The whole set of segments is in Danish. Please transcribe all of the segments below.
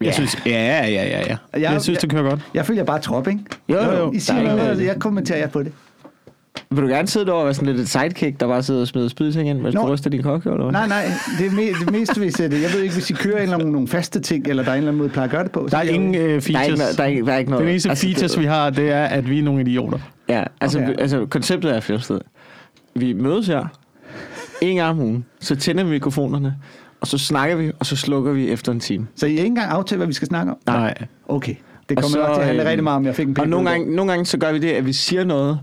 Jeg synes, ja, ja, ja, ja. Jeg, Jeg- jeg synes, det kører godt. Jeg følger bare trop, ikke? Jo, jo, jo. I siger er noget, jeg kommenterer på det. Vil du gerne sidde derovre og være sådan lidt et sidekick, der bare sidder og smider spydting ind, mens Nå. du ryster din kokke, eller hvad? Nej, nej, det er me- det meste, hvis det. Jeg ved ikke, hvis I kører en eller anden, nogle faste ting, eller der er en eller anden måde, I plejer at gøre det på. Der er ingen øh, Der er ikke, features. der er ikke, der er ikke noget. Den eneste altså, features, det- vi har, det er, at vi er nogle idioter. Ja, altså, Okay. altså konceptet er fjeldsted. Vi mødes her en gang om ugen, så tænder vi mikrofonerne, og så snakker vi, og så slukker vi efter en time. Så I har ikke engang aftalt, hvad vi skal snakke om? Nej. Okay. Det kommer nok til at handle øhm, rigtig meget om, jeg fik en Og nogle gange, nogle gange så gør vi det, at vi siger noget,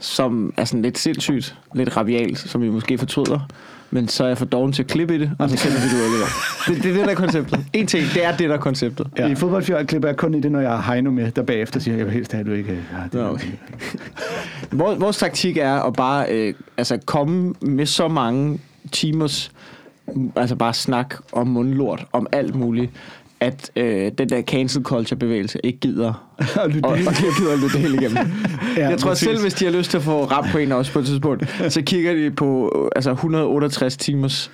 som er sådan lidt sindssygt, lidt rabialt, som vi måske fortryder. Men så er jeg for doven til at klippe i det, og så sender vi det ud. Det, det er det, der er konceptet. En ting, det er det, der er konceptet. Ja. I fodboldfjord klipper jeg kun i det, når jeg har Heino med, der bagefter siger, jeg vil helst have, at du ikke... Ja, det Nå, okay. Vores, vores taktik er at bare øh, altså komme med så mange timers, altså bare snak om mundlort, om alt muligt, at øh, den der cancel culture bevægelse ikke gider Og lytte og, og gider at lytte hele igennem. Ja, jeg tror præcis. selv, hvis de har lyst til at få ramt på en os på et tidspunkt, så kigger de på øh, altså 168 timers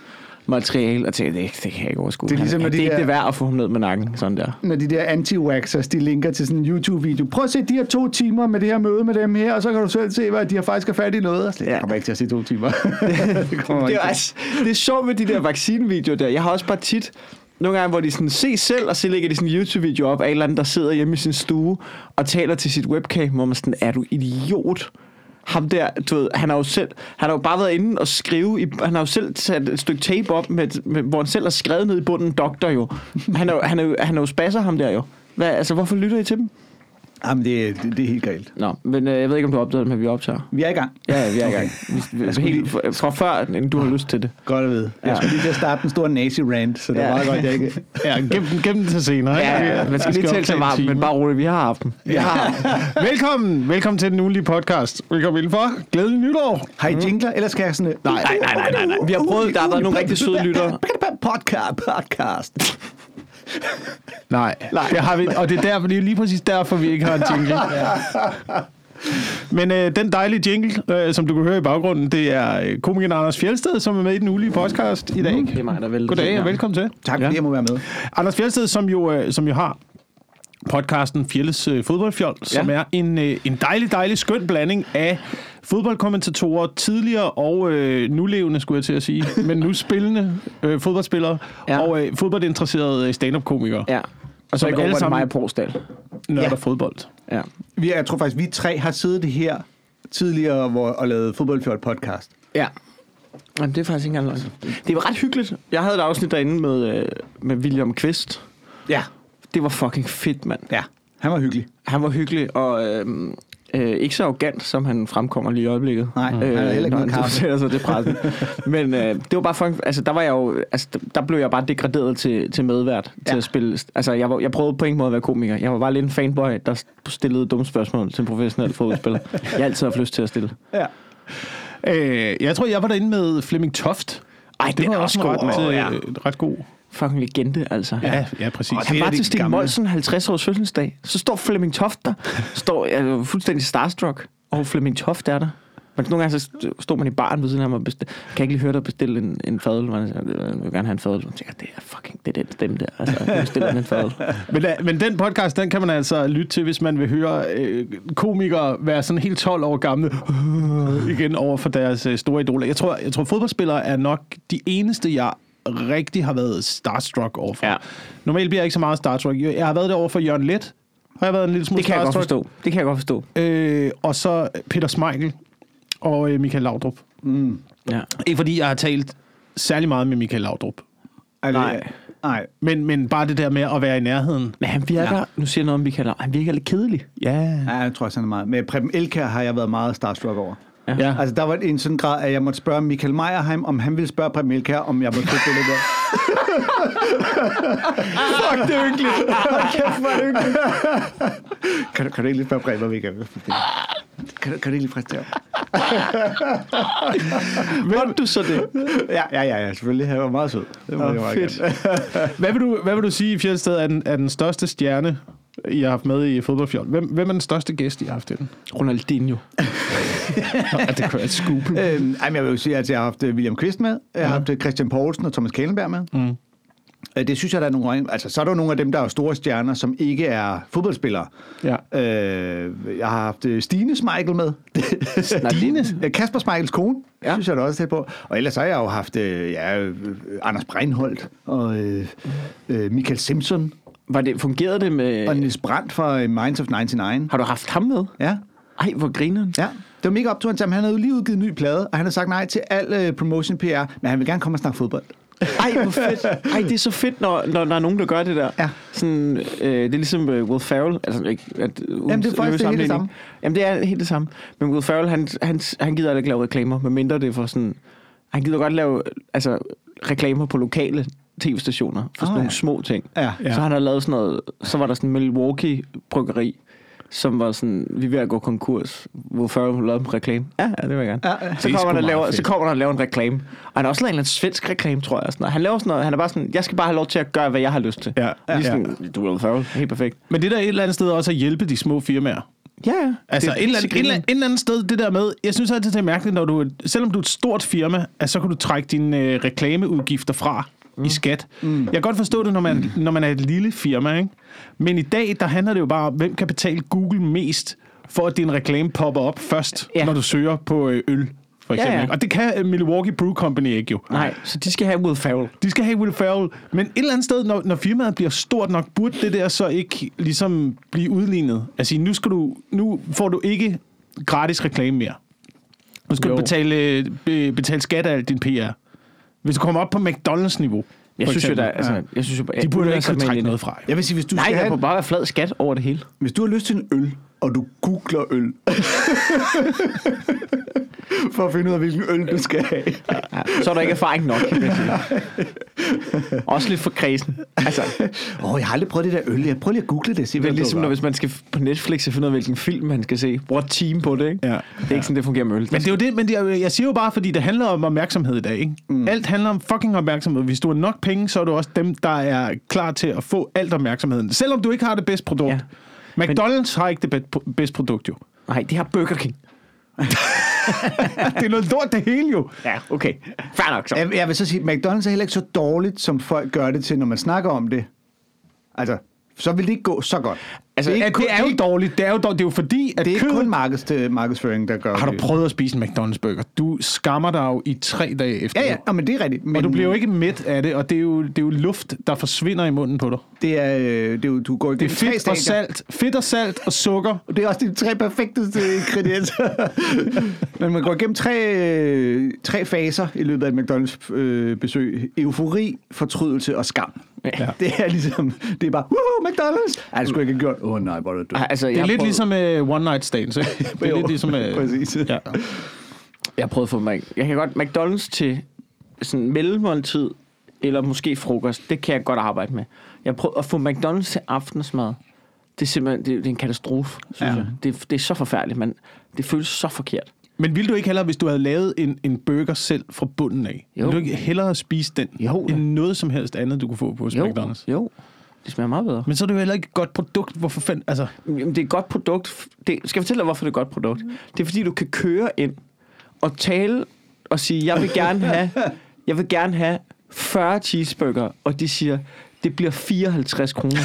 materiale og tænker, det, det kan jeg ikke overskue. Det er ligesom, Han- når det de er ikke der- det værd at få ham ned med nakken, sådan der. Når de der anti-waxers, de linker til sådan en YouTube-video. Prøv at se de her to timer med det her møde med dem her, og så kan du selv se, hvad de har faktisk er fat i noget. Og slet, Ja. Jeg kommer ikke til at se to timer. det kommer Det er, altså, det er sjovt med de der vaccinevideoer der. Jeg har også bare tit nogle gange, hvor de sådan se selv, og så lægger de sådan en YouTube-video op af en eller anden, der sidder hjemme i sin stue og taler til sit webcam, hvor man sådan, er du idiot? Ham der, du ved, han har jo selv, han har jo bare været inde og skrive, i, han har jo selv sat et stykke tape op, med, med, hvor han selv har skrevet ned i bunden, doktor jo. Han er jo, han er jo, han er jo spasser ham der jo. Hvad, altså, hvorfor lytter I til dem? Jamen, det, er- det, det er helt galt. Nå, men øh, jeg ved ikke, om du har opdaget det, men vi optager. Vi er i gang. Ja, ja, vi er i gang. Vi, vi, helt, fra, fra før, end du har lyst til det. Godt at vide. Jeg Ja. skulle lige til at starte en stor nazi-rant, så det er Ja. meget godt, jeg ikke... Ja, gem, gem den til senere. Ja, ja, man skal lige optage sig varmt, men bare roligt, vi har haft dem. Vi har haft dem. Velkommen, velkommen til den ugenlige podcast. Velkommen indenfor. Glædelig nytår. Har I jingler, eller skal jeg sådan... Nej, nej, nej, nej, nej, nej. Vi har prøvet, der har været nogle rigtig søde lyttere. Podcast, podcast. Nej, Nej. Det har vi, og det er, derfor, det er lige præcis derfor, vi ikke har en jingle. Men øh, den dejlige jingle, øh, som du kan høre i baggrunden, det er øh, komikeren Anders Fjeldsted, som er med i den ugenlige podcast i dag. Det er mig, der vælter Goddag og velkommen til. Tak fordi jeg må være med. Anders Fjeldsted, som jo, øh, som jo har podcasten Fjelles øh, Fodboldfjold, som Ja. er en, øh, en dejlig, dejlig skøn blanding af fodboldkommentatorer, tidligere og øh, nulevende, skulle jeg til at sige, men nu spillende øh, fodboldspillere Ja. og øh, fodboldinteresserede øh, stand-up-komikere, Ja. Og så i går var det sammen- mig og Porsdal. nørder Ja. fodbold. Ja. Vi, jeg tror faktisk, vi tre har siddet det her tidligere hvor, og lavet fodboldfjold podcast. Ja. Jamen, det er faktisk ikke engang løgn. Det var ret hyggeligt. Jeg havde et afsnit derinde med, øh, med William Kvist. Ja. Det var fucking fedt, mand. Ja. Han var hyggelig. Han var hyggelig, og øh, øh, ikke så arrogant, som han fremkommer lige i øjeblikket. Nej, han havde heller ikke noget kaffe. sig til pressen. Men øh, det var bare fucking, altså der var jeg jo, altså der blev jeg bare degraderet til, til medvært, til Ja. at spille. Altså jeg, var, jeg prøvede på ingen måde at være komiker. Jeg var bare lidt en fanboy, der stillede dumme spørgsmål til en professionel fodboldspiller. Jeg har altid haft lyst til at stille. Ja. Øh, jeg tror, jeg var derinde med Flemming Toft. Ej, Det var er også også ret, god. øh, Ja. ret god. Fucking legende, altså. Ja, ja præcis. Og Han det var til gamle. Molsen 50 års fødselsdag. Så står Flemming Toft der. Står jeg er fuldstændig starstruck. Og Flemming Toft er der. Men nogle gange så stod man i baren ved siden af ham og bestil, kan jeg ikke lige høre dig bestille en, en fadøl? Man siger, jeg vil gerne have en fadøl. Man tænker, det er fucking, det er den stemme der. Altså, jeg bestiller en fadøl. Men, da- men den podcast, den kan man altså lytte til, hvis man vil høre øh, komikere være sådan helt 12 år gamle øh, igen over for deres øh, store idoler. Jeg tror, jeg tror, fodboldspillere er nok de eneste, jeg rigtig har været starstruck overfor. Ja. Normalt bliver jeg ikke så meget starstruck. Jeg har været det over for Jørgen Let. Har jeg været en lille smule Det kan jeg godt starstruck. forstå. Det kan jeg godt forstå. Øh, og så Peter Smeichel og øh, Michael Laudrup. Ja. Ikke fordi jeg har talt særlig meget med Michael Laudrup. Er det- Nej. Nej. Men, men bare det der med at være i nærheden. Men han virker, Ja. ja. nu siger jeg noget om Michael, Laudrup. han virker lidt kedelig. Ja. Ja, jeg tror også, han er meget. Med Preben Elkær har jeg været meget starstruck over. Ja. ja. Altså, der var en sådan grad, at jeg måtte spørge Michael Meierheim, om han ville spørge Preben Elkær, om jeg måtte købe det der. Fuck, det er hyggeligt. Kæft, hvor er det hyggeligt. kan, du, kan du ikke lige spørge Preben, om vi kan? Kan, du- kan du ikke lige præstere? Måtte du så det? Ja, ja, ja, ja, selvfølgelig. Han var meget sød. Det jeg meget fedt. Hvad vil du, hvad vil du sige, Fjeldsted, er den, er den største stjerne, I har haft med i fodboldfjold? Hvem, hvem er den største gæst, I har haft i den? Ronaldinho. Nå, det kunne være et scoop. Øhm, ej, men jeg vil jo sige, at jeg har haft øh, William Kvist med. Jeg har haft øh, Christian Poulsen og Thomas Kælenberg med. Mm. Øh, Det synes jeg, der er nogle... Altså, så er der nogle af dem, der er store stjerner, som ikke er fodboldspillere. Ja. Øh, jeg har haft Stine Smeichel med. Stine? Ja, Kasper Smeichels kone, ja. Ja. synes jeg da også tæt på. Og ellers har jeg jo haft ja, Anders Breinholt og øh, øh, Michael Simpson Var det, fungerede det med... og Niels Brandt fra øh, Minds of 99. Har du haft ham med? Ja, Ej, hvor grineren. ja. Det var mega optur til ham. Han havde jo lige udgivet en ny plade, og han har sagt nej til al øh, promotion PR, men han vil gerne komme og snakke fodbold. Ej, hvor fedt. Ej, det er så fedt, når, når der er nogen, der gør det der. Ja. Sådan, øh, det er ligesom øh, Will Ferrell. Altså, ikke, at, Jamen, det er faktisk det hele det samme. Jamen, det er helt det samme. Men Will Ferrell, han, han, han gider ikke lave reklamer, medmindre det er for sådan... Han gider godt lave altså, reklamer på lokale tv-stationer for sådan Ah, nogle ja. små ting. Ja. Ja. Så han har lavet sådan noget... Så var der sådan en Milwaukee bryggeri, som var sådan, vi er ved at gå konkurs. Ferrell har lavet en reklame. Ja, ja, det vil jeg gerne. Ja, ja. Så er kommer, der laver, fedt. så kommer der og laver en reklame. Og han har også lavet en eller anden svensk reklame, tror jeg. Sådan. Han laver sådan noget, han er bare sådan, jeg skal bare have lov til at gøre, hvad jeg har lyst til. Ja, ja, Lige sådan, du er Ferrell, helt perfekt. Men det der et eller andet sted også at hjælpe de små firmaer. Ja, ja. Altså Det et eller, andet, et, eller, andet- et eller andet sted, det der med, jeg synes altid, det er mærkeligt, når du, selvom du er et stort firma, at så kan du trække dine øh, reklameudgifter fra mm. i skat. Mm. Jeg kan godt forstå det, når man, mm. når man er et lille firma, ikke? Men i dag, der handler det jo bare om, hvem kan betale Google mest, for at din reklame popper op først, ja. Når du søger på øh, øl, for eksempel. Ja, ja. Og det kan øh, Milwaukee Brew Company ikke jo. Nej, så de skal have Will Ferrell. De skal have Will Ferrell. Men et eller andet sted, når, når firmaet bliver stort nok, burde det der så ikke ligesom blive udlignet? Altså, nu, skal du, nu får du ikke gratis reklame mere. Nu skal jo. Jo. du betale, be, betale skat af al din PR. Hvis du kommer op på McDonald's-niveau. Jeg synes jo, eksempel. der, altså, jeg synes jo, De burde jo ikke kunne trække noget fra. Jeg vil sige, hvis du, Nej, skal der have, må bare være flad skat over det hele. hvis du har lyst til en øl, og du googler øl, for at finde ud af, hvilken øl du skal have. Ja, så er der ikke erfaring nok. vil jeg sige. Også lidt for kredsen. Altså, Åh, oh, jeg har aldrig prøvet det der øl. Jeg prøver lige at google det. Se, det er ligesom, når, hvis man skal på Netflix og finde ud af, hvilken film man skal se. Bruger team på det, ikke? Ja. Det er ikke sådan, det fungerer med øl. Men det er jo det, men det er, jeg siger jo bare, fordi det handler om opmærksomhed i dag. Ikke? Mm. Alt handler om fucking opmærksomhed. Hvis du har nok penge, så er du også dem, der er klar til at få alt opmærksomheden. Selvom du ikke har det bedste produkt. Ja. McDonald's har ikke det be- bedste produkt, jo. Nej, det har Burger King. det er noget lort, det hele jo. Ja, okay. Fair nok så. Jeg, jeg vil så sige, McDonald's er heller ikke så dårligt, som folk gør det til, når man snakker om det. Altså, så vil det ikke gå så godt. Altså, det er Ja, ikke, kun, det er jo dårligt. Det er jo, dårligt. det er jo fordi, at det er ikke kød... kun markeds, til markedsføring, der gør Har du det. prøvet at spise en McDonald's burger? Du skammer dig jo i tre dage efter. Ja, ja, Nå, men det er rigtigt. Men Og du bliver jo ikke mæt af det, og det er jo, det er jo luft, der forsvinder i munden på dig. Det er, øh, det er jo, du går Det er fedt og salt. Fedt og salt og sukker. Det er også de tre perfekteste ingredienser. Men man går igennem tre, øh, tre faser i løbet af et McDonald's-besøg. Eufori, fortrydelse og skam. Ja. Det er ligesom, det er bare, woohoo, McDonald's! Ej, det skulle jeg ikke have gjort. Åh oh, nej, hvor er det. Ej, Altså, Det er lidt prøvet, ligesom uh, one night stands, ikke? Det er lidt ligesom... Uh, præcis. Ja. Jeg har prøvet at få mig... Jeg kan godt... McDonald's til sådan mellemmåltid, eller måske frokost, det kan jeg godt arbejde med. Jeg har prøvet at få McDonald's til aftensmad. Det er simpelthen det, det er en katastrofe, synes Ja. jeg. Det, det er så forfærdeligt, men det føles så forkert. Men vil du ikke hellere, hvis du havde lavet en, en burger selv fra bunden af, Jo. vil du ikke hellere spise den, Jo, da. end noget som helst andet, du kunne få på hos Jo, McDonald's? jo. Det smager meget bedre. Men så er det jo heller ikke et godt produkt. Hvorfor fanden... Altså, Jamen, det er et godt produkt. Det, skal jeg fortælle dig, hvorfor det er et godt produkt? Det er, fordi du kan køre ind og tale og sige, jeg vil gerne have, jeg vil gerne have 40 cheeseburger, og de siger, det bliver 54 kroner.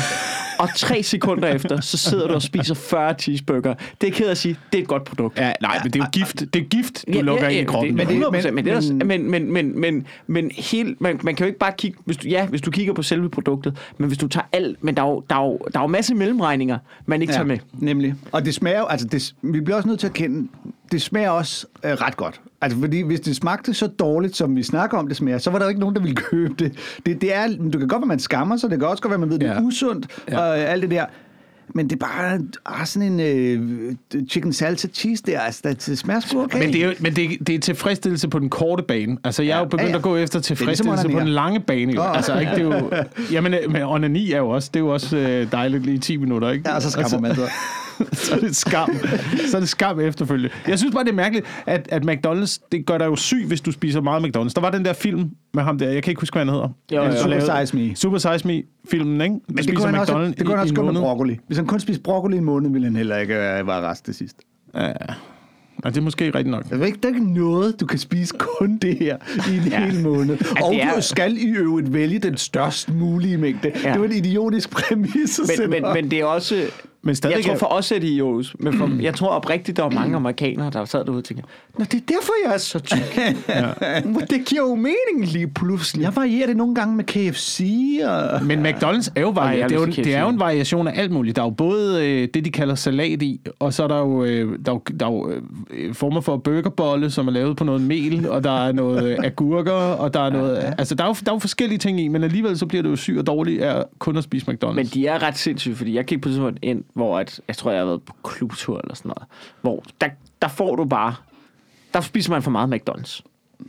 Og tre sekunder efter, så sidder du og spiser 40 cheeseburger. Det er ked at sige, det er et godt produkt. ja, nej, men det er jo gift. Det er gift, du Ja, lukker ja, ind i ja, kroppen. Det, Men men, det- men, men, det er også, men, men, men, men, men helt, man, man kan jo ikke bare kigge, hvis du, ja, hvis du kigger på selve produktet, men hvis du tager alt, men der er jo, der er jo, der er jo masse mellemregninger, man ikke ja. tager med. Nemlig. Og det smager jo, altså det, vi bliver også nødt til at kende, det smager også øh, ret godt. Altså fordi hvis det smagte så dårligt, som vi snakker om det smager, så var der jo ikke nogen, der ville købe det. Det, det er, du kan godt være, man skammer sig, det kan også godt være, man ved, det er Ja. usundt, Ja. og øh, alt det der. Men det er bare ah, sådan en øh, chicken salsa cheese der, altså det, smager sgu okay. Men det er, jo, men det, er- det er tilfredsstillelse på den korte bane. Altså, jeg er jo begyndt Ja, ja. at gå efter ligesom tilfredsstillelse på onanere. den lange bane. Jo. Åh. Altså, ikke, det er jo, jamen, øh, men onani er jo også, det er jo også øh, dejligt lige 10 minutter, ikke? Ja, og så skammer man sig. så er det skam. Så er det skam efterfølgende. Jeg synes bare, det er mærkeligt, at, at McDonald's, det gør dig jo syg, hvis du spiser meget McDonald's. Der var den der film med ham der, jeg kan ikke huske, hvad han hedder. Jo, jo. Han Super lavede- Size Me. Super Size Me-filmen, ikke? Men det kunne han også, det kunne han også gøre med broccoli. Hvis han kun spiste broccoli en måned, ville han heller ikke øh, være rest til sidst. Ja. Nej, det er måske rigtigt nok. Der er ikke, der er ikke noget, du kan spise kun det her i en ja. hel måned. Og det er- du skal i øvrigt vælge den størst mulige mængde. Ja. Ja. Det var en idiotisk præmis. at Men, men, op. men det er også... Men stadig jeg tror for os er det jo... Men for, jeg tror oprigtigt, der var mange amerikanere, der sad derude og tænkte, Nå, det er derfor, jeg er så tyk. ja. Det giver jo mening lige pludselig. Jeg varierer det nogle gange med KFC. Og... Men McDonald's er jo, vari- det er jo, det er jo en variation af alt muligt. Der er jo både øh, det, de kalder salat i, og så er der jo, øh, der er jo, der er jo øh, former for burgerbolle, som er lavet på noget mel, og der er noget øh, agurker, og der er noget... Altså, der er, jo, der er jo forskellige ting i, men alligevel så bliver det jo syg og dårligt af kun at spise McDonald's. Men de er ret sindssyge, fordi jeg gik på sådan ind, hvor at, jeg tror, jeg har været på klubtur eller sådan noget, hvor der, der får du bare, der spiser man for meget McDonald's.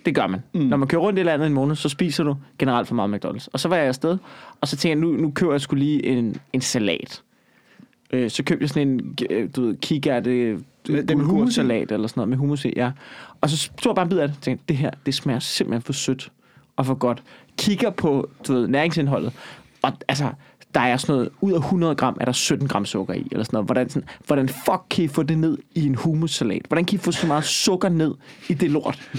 Det gør man. Mm. Når man kører rundt i landet en måned, så spiser du generelt for meget McDonald's. Og så var jeg afsted, og så tænkte jeg, nu, nu køber jeg skulle lige en, en salat. Øh, så købte jeg sådan en, øh, du ved, kikærte, Med- den med hummus i? guldgurksalat eller sådan noget med hummus i, ja. Og så tog jeg bare en bid af det og tænkte, det her, det smager simpelthen for sødt og for godt. Kigger på, du ved, næringsindholdet, og altså, der er sådan noget, ud af 100 gram er der 17 gram sukker i, eller sådan noget. Hvordan, sådan, hvordan fuck kan I få det ned i en hummussalat? Hvordan kan I få så meget sukker ned i det lort?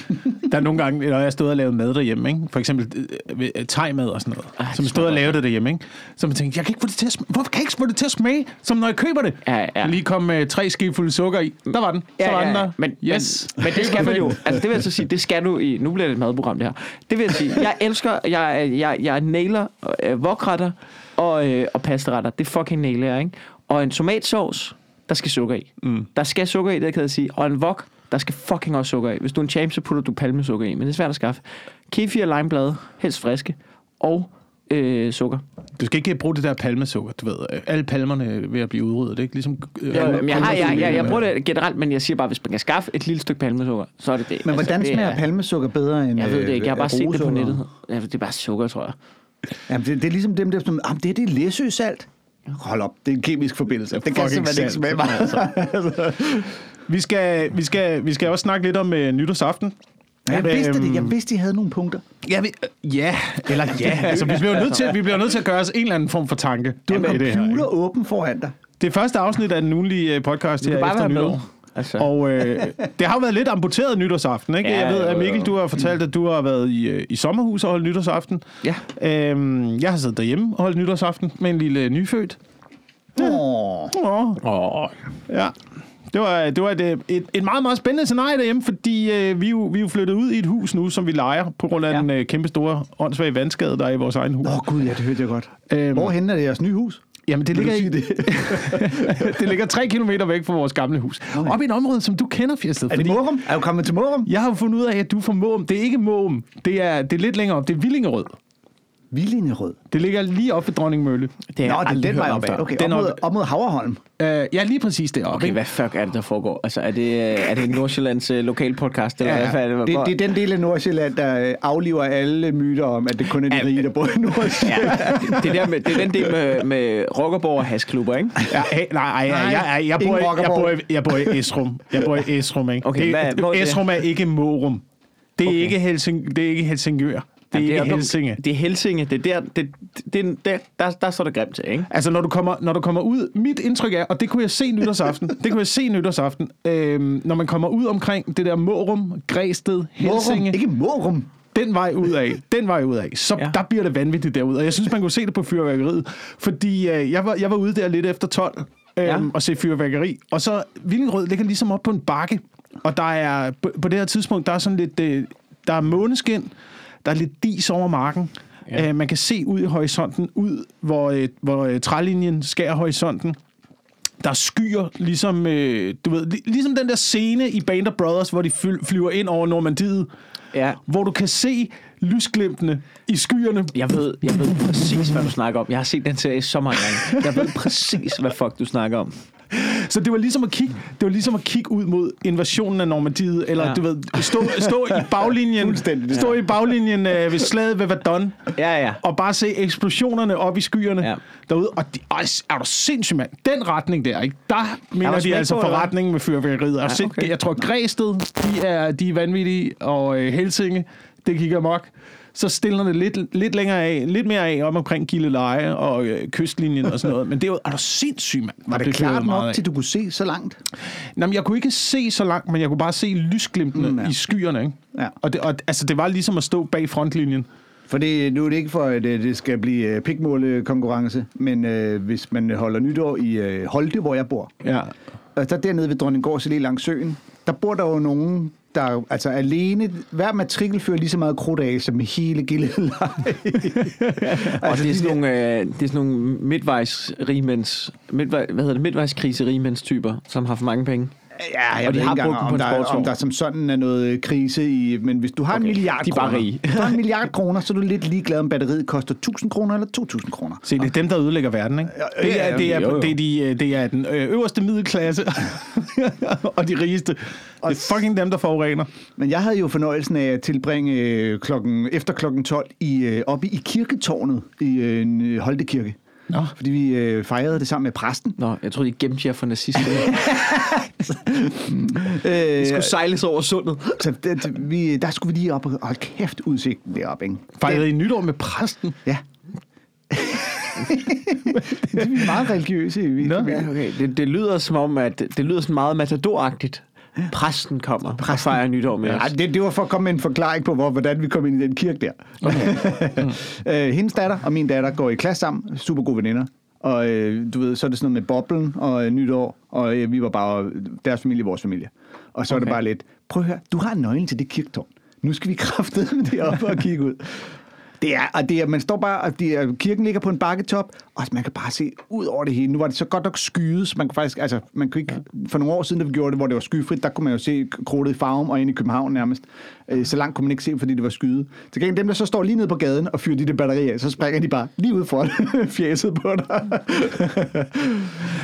Der er nogle gange, når jeg stod og lavede mad derhjemme, ikke? for eksempel øh, øh, thai-mad og sådan noget, Ej, det som jeg stod og lavede det derhjemme, ikke? så man tænkte, jeg kan ikke få det til at smage. Hvorfor kan jeg ikke få det til at smage, som når jeg køber det? Ja, ja. Lige kom med tre skefulde sukker i. Der var den. Så var den der. Men, yes. men, men det skal man jo. Altså, det vil jeg så sige, det skal du i... Nu bliver det et madprogram, det her. Det vil jeg sige. Jeg elsker... Jeg, jeg, jeg nailer øh, vokretter og, øh, og pastaretter. Det fucking nailer jeg, ikke? Og en tomatsauce, der skal sukker i. Mm. Der skal sukker i, det kan jeg sige. Og en wok, der skal fucking også sukker i. Hvis du er en champ, så putter du palmesukker i. Men det er svært at skaffe. Kefir, limeblade, helst friske. Og øh, sukker. Du skal ikke bruge det der palmesukker, du ved. øh, Alle palmerne er ved at blive udryddet, ikke? Ligesom, øh, alle- men jeg, har, jeg, jeg, jeg bruger det generelt, men jeg siger bare, hvis man kan skaffe et lille stykke palmesukker, så er det det. Men hvordan det smager er- palmesukker bedre end Jeg ved det ikke, jeg har bare set det på nettet. Ja, det er bare sukker, tror jeg. Jamen, det, det er ligesom dem, der som, ah, det er det læsøsalt. Hold op, det er en kemisk forbindelse. Det, kan fucking simpelthen ikke smage meget. Vi skal, vi, skal, vi skal også snakke lidt om øh, nytårsaften. Jeg vidste det. Øhm, Jeg vidste, de havde nogle punkter. Ja, vi, øh, ja, eller ja. Altså, vi bliver nødt til, vi bliver nødt til at gøre os en eller anden form for tanke. Du har det her, computer ikke? åben foran dig. Det er første afsnit af den ugenlige øh, podcast her kan bare efter være med. Altså. Og øh, det har jo været lidt amputeret nytårsaften, ikke? Ja, jeg ved, at Mikkel, du har fortalt, at du har været i, øh, i sommerhus og holdt nytårsaften. Ja. Øhm, jeg har siddet derhjemme og holdt nytårsaften med en lille nyfødt. Åh. Åh, Åh. ja. Det var, det var et, øh, et, et meget, meget spændende scenarie derhjemme, fordi øh, vi, jo, vi er jo flyttet ud i et hus nu, som vi leger, på grund af Ja. ja. den øh, kæmpe store åndssvage vandskade, der er i vores egen hus. Åh, gud, ja, det hørte jeg godt. Øhm, Hvorhen er det jeres nye hus? Jamen, det ligger, i, det? det ligger tre kilometer væk fra vores gamle hus. Okay. Op i et område, som du kender, Fjersted. Er det Morum? Er du kommet til Morum? Jeg har jo fundet ud af, at du er fra Måum. Det er ikke Måum. Det er, det er lidt længere op. Det er Villingerød. Villingerød. Det ligger lige op ved Dronningmølle. Det har Nå, det er den vej om opad. Okay, Den op mod, op- mod Havreholm. Uh, ja, lige præcis deroppe. Okay, ikke? hvad fuck er det, der foregår? Altså, er det, øh, er det Nordsjællands uh, lokal podcast? Eller Ja, hvad er det, det, det er den del af Nordsjælland, der øh, afliver alle myter om, at det kun er de rige, der bor i Nordsjælland. Ja, det, det, der med, det er den del med, med rockerborg og hasklubber, ikke? Ja, nej, nej, Nej, jeg, jeg, jeg, bor, jeg, bor, i- jeg bor i Esrum. Jeg bor i Esrum, ikke? Okay, hvad- er det, det? Esrum er ikke Morum. Det er, Okay. ikke Helsing, det er ikke Helsingør. Det er Jamen, ikke jo- Helsinge. Det er Helsinge. Det er der, det, det, det, der, der, der står det grimt til, ikke? Altså, når du, kommer, når du kommer ud... Mit indtryk er, og det kunne jeg se nytårsaften, det kunne jeg se nytårsaften, øhm, når man kommer ud omkring det der Mårum, Græsted, Helsinge, Morum, ikke Morum. den vej ud af, den vej ud af, så Ja. der bliver det vanvittigt derude. Og jeg synes, man kunne se det på fyrværkeriet, fordi øh, jeg, var, jeg var ude der lidt efter 12 øh, Ja. ja. og se fyrværkeri, og så Villingrød ligger ligesom op på en bakke, og der er, på, på det her tidspunkt, der er sådan lidt, øh, der er måneskin, der er lidt dis over marken, Ja. øh, man kan se ud i horisonten, ud hvor, øh, hvor øh, trælinjen skærer horisonten, der er skyer, ligesom, øh, du ved, li- ligesom den der scene i Band of Brothers, hvor de fly- flyver ind over Normandiet, Ja. hvor du kan se lysglimtene i skyerne. Jeg ved, jeg ved præcis, hvad du snakker om. Jeg har set den serie så mange gange. Jeg ved præcis, hvad fuck du snakker om. Så det var ligesom at kigge, det var ligesom at kigge ud mod invasionen af Normandiet, eller Ja. du ved, stå, stå i baglinjen, stå i baglinjen øh, ved slaget ved Verdun, Ja, ja. og bare se eksplosionerne op i skyerne Ja. derude. Og de, ej, er du sindssyg, mand. Den retning der, ikke? Der mener der de altså forretningen med fyrværkeriet. Ja, okay. Jeg tror, Græsted, de er, de er vanvittige, og øh, Helsinge, det kigger mok. Så stiller det lidt, lidt længere af, lidt mere af om omkring Gilleleje og øh, kystlinjen og sådan noget. Men det er jo, er du sindssyg, mand. Var det fyret klart nok af. til, du kunne se så langt? Jamen, jeg kunne ikke se så langt, men jeg kunne bare se lysglimtene Mm, ja. ja. i skyerne, ikke? Ja. Og, det, og altså, det var ligesom at stå bag frontlinjen. For det, nu er det ikke for, at øh, det skal blive øh, pikmålekonkurrence, men øh, hvis man holder nytår i øh, Holte, hvor jeg bor, Ja. og der dernede ved Dronninggårds Allé langs søen, der bor der jo nogen, der altså alene, hver matrikel fører lige så meget krudt af, som hele Gilleleje. Og det er sådan nogle, øh, det er sådan nogle midtvejs rigmænds, midtvej, hvad hedder det, midtvejskrise rigmænds typer, som har for mange penge. Ja, jeg Og de ved har ikke brugt engang, om, der, om der som sådan er noget krise i... Men hvis du har okay, en milliard de er bare kroner, du har en milliard kroner, så er du lidt ligeglad om batteriet koster 1000 kroner eller 2000 kroner. Se, det er dem, der ødelægger verden, ikke? Det er, det er, det er, de, øh, det er den øh, øverste middelklasse og de rigeste. Det er fucking dem, der forurener. Men jeg havde jo fornøjelsen af at tilbringe øh, klokken, efter klokken 12 i, øh, oppe i kirketårnet i øh, en Holte Kirke. Nå. Fordi vi øh, fejrede det sammen med præsten. Nå, jeg troede, de gemte jer for nazisterne. Øh, De skulle sejles over sundet. så det, vi, der skulle vi lige op og hold kæft udsigten deroppe, ikke? Fejrede I nytår med præsten? Ja. det er vi er meget religiøse i. Nå. Ja. Okay, det, det lyder som om, at det lyder sådan meget matadoragtigt. Præsten kommer Præsten. og fejrer nytår med Ja, os. det, det var for at komme med en forklaring på, hvor, hvordan vi kom ind i den kirke der. Okay. øh, hendes datter og min datter går i klasse sammen, super gode veninder. Og øh, du ved, så er det sådan noget med boblen og øh, nytår, og øh, vi var bare deres familie, vores familie. Og så okay. er det bare lidt, prøv at høre, du har nøglen til det kirketårn. Nu skal vi kraftedeme deroppe og kigge ud. Det er, og det er, man står bare, og det er, kirken ligger på en bakketop, og man kan bare se ud over det hele. Nu var det så godt nok skyet, så man kunne faktisk, altså, man kunne ikke, for nogle år siden, da vi gjorde det, hvor det var skyfrit, der kunne man jo se krudtet i farven og ind i København nærmest. Øh, Så langt kunne man ikke se, fordi det var skyet. Til gengæld dem, der så står lige nede på gaden og fyrer de der batterier af, så springer de bare lige ud foran fjæset på dig.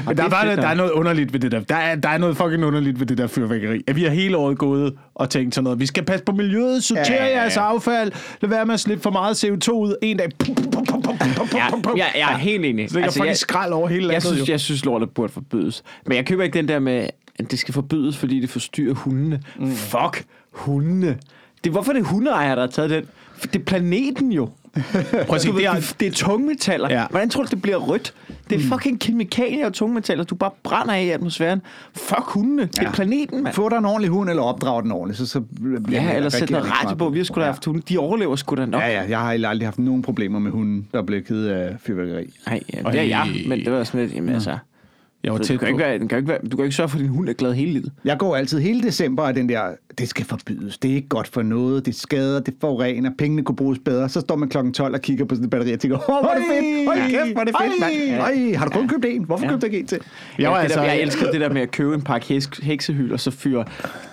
Men der, er var, fedt der er noget underligt ved det der. Der er, der er noget fucking underligt ved det der fyrværkeri. At vi har hele året gået og tænkt sådan noget. Vi skal passe på miljøet, sortere Ja, ja, ja, jeres affald, lad være med at slippe for meget CO2 ud. En dag, pum, pum, pum, pum, pum, pum, Ja, pum, pum. jeg, jeg er helt enig. Så det altså, fucking jeg, skrald over hele jeg, landet. synes, jo. jeg synes, lortet burde forbydes. Men jeg køber ikke den der med, at det skal forbydes, fordi det forstyrrer hundene. Mm. Fuck hundene. Det, hvorfor er det hundeejere, der har taget den? For det er planeten jo. Prøv at Du ved, det er, det, er tungmetaller. Ja. Ja. Hvordan tror du, det bliver rødt? Det er fucking kemikalier og tungmetaller, du bare brænder af i atmosfæren. Fuck hundene. Det er Ja. planeten, mand. Få dig en ordentlig hund, eller opdrag den ordentligt, så, så bliver Ja, eller sæt noget radio på. Vi har sgu da haft hunde. De overlever sgu da nok. Ja, ja, jeg har aldrig haft nogen problemer med hunden, der blev ked af fyrværkeri. Nej, ja, det er jeg. Men det var sådan lidt, jamen altså... jeg var Du tæt kan, på. ikke være, den kan ikke være, du kan ikke sørge for, at din hund er glad hele livet. Jeg går altid hele december af den der, det skal forbydes, det er ikke godt for noget, det skader, det forurener, pengene kunne bruges bedre. Så står man klokken 12 og kigger på sådan et batteri og tænker, åh, hvor er det fedt, hold kæft, hvor er det fedt, mand. Ej, har du kun købt en? Hvorfor Ja. købte du ikke en til? Jeg var det altså, der, jeg elsker det der med at købe en pakke heks, heksehyld, og så fyre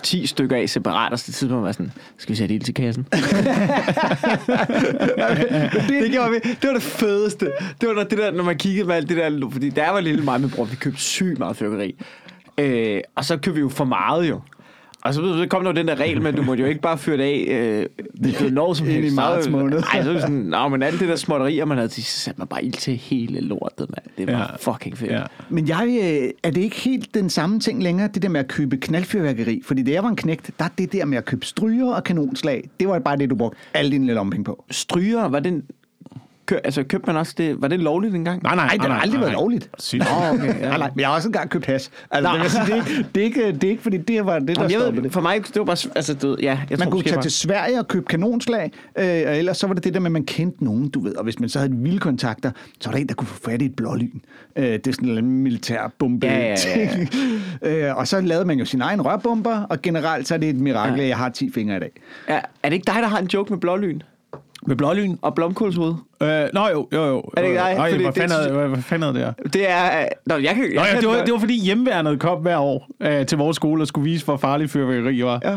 10 stykker af separat, og så til tidspunkt var sådan, skal vi sætte ild til kassen? det, gjorde vi. det var det fedeste. Det var det der, når man kiggede med alt det der, fordi der var lille mig med bror, vi købte sygt meget fyrkeri. Øh, og så købte vi jo for meget jo. Og så, så kom der jo den der regel at du måtte jo ikke bare fyre det af, øh, når som i helst. Så- marts måned. Ej, så var det sådan, nå, men alt det der småtterier, man havde til, så satte man bare ild til hele lortet, mand. Det var Ja. fucking fedt. Ja. Men jeg, øh, er det ikke helt den samme ting længere, det der med at købe knaldfyrværkeri? Fordi da jeg var en knægt, der er det der med at købe stryger og kanonslag, det var bare det, du brugte alle dine lommepenge på. Stryger, var den... Kø, altså, købte man også det... Var det lovligt engang? Nej, nej, Nej, det har aldrig været lovligt. Sygt. Nå, okay. Ja. Nej, nej, men jeg har også engang købt hash. Altså, det, sige, det, er ikke, det, er ikke, det er ikke, fordi det var det, der Jamen, jeg stoppede ved, det. for mig, det var bare... Altså, du, ved, ja, jeg Man tror, kunne tage bare- til Sverige og købe kanonslag, øh, og ellers så var det det der med, at man kendte nogen, du ved. Og hvis man så havde vilde kontakter, så var der en, der kunne få fat i et blålyn. Øh, det er sådan en militær bombe Ja, ja, ja, ting. øh, og så lavede man jo sin egen rørbomber, og generelt så er det et mirakel, Ja. at jeg har 10 fingre i dag. Ja, er det ikke dig, der har en joke med blålyn Med blålyn? og blomkålshoved? Øh, nå jo, jo, jo. Er det ikke dig? Ej, Fordi hvad det fanden, er, hvad, fanden er det her? Det er... Nå, jeg kan... Jeg Nå, ja, det, var, det var fordi hjemmeværnet kom hver år øh, til vores skole og skulle vise, hvor farlig fyrværkeri var. Ja.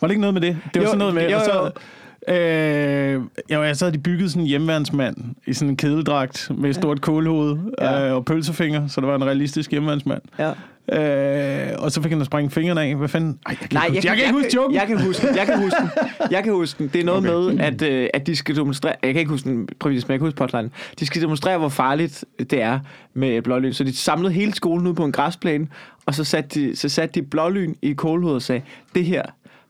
Var det ikke noget med det? Det var Jo, sådan noget med... jo, og så, jo. Øh, jo, jeg så havde de bygget sådan en hjemmeværnsmand i sådan en kedeldragt med et stort kålhoved Ja. øh, og pølsefinger, så det var en realistisk hjemmeværnsmand. Ja. Øh, og så fik han at sprænge fingrene af. Hvad fanden? Ej, jeg kan, Nej, ikke, huske- jeg, kan ikke huske joken. Jeg kan huske den. Jeg kan huske den. Jeg kan huske den. Det er noget Okay. med, at, øh, at de skal demonstrere... Jeg kan ikke huske den præcis, men jeg kan huske plotline. De skal demonstrere, hvor farligt det er med blålyn. Så de samlede hele skolen ud på en græsplæne, og så satte de, så satte de blålyn i kålhovedet og sagde, det her,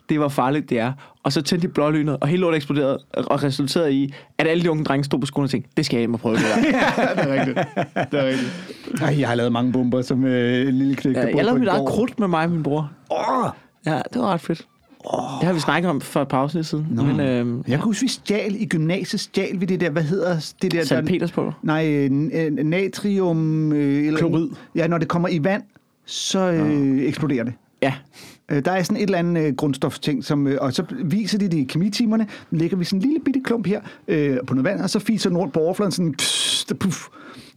det var farligt, det er. Og så tændte de blålynet, og hele lortet eksploderede, og resulterede i, at alle de unge drenge stod på skolen og tænkte, det skal jeg hjem og prøve det der. det er rigtigt. Det er rigtigt. Ej, jeg har lavet mange bomber som øh, en lille knæk. Ja, jeg lavede mit eget krudt med mig og min bror. Åh! Ja, det var ret fedt. Det har vi snakket om for et par afsnit siden. Nå. Men, øh, Jeg kan huske, vi stjal i gymnasiet, stjal vi det der, hvad hedder det der? Sankt der Peters på. Nej, øh, øh, natrium... Øh, eller, Klorid. Ja, når det kommer i vand, så øh, eksploderer det. Ja. Øh, Der er sådan et eller andet øh, grundstofting, som, øh, og så viser de det i kemitimerne. Lægger vi sådan en lille bitte klump her øh, på noget vand, og så fiser den rundt på overfladen sådan... Pss, puff.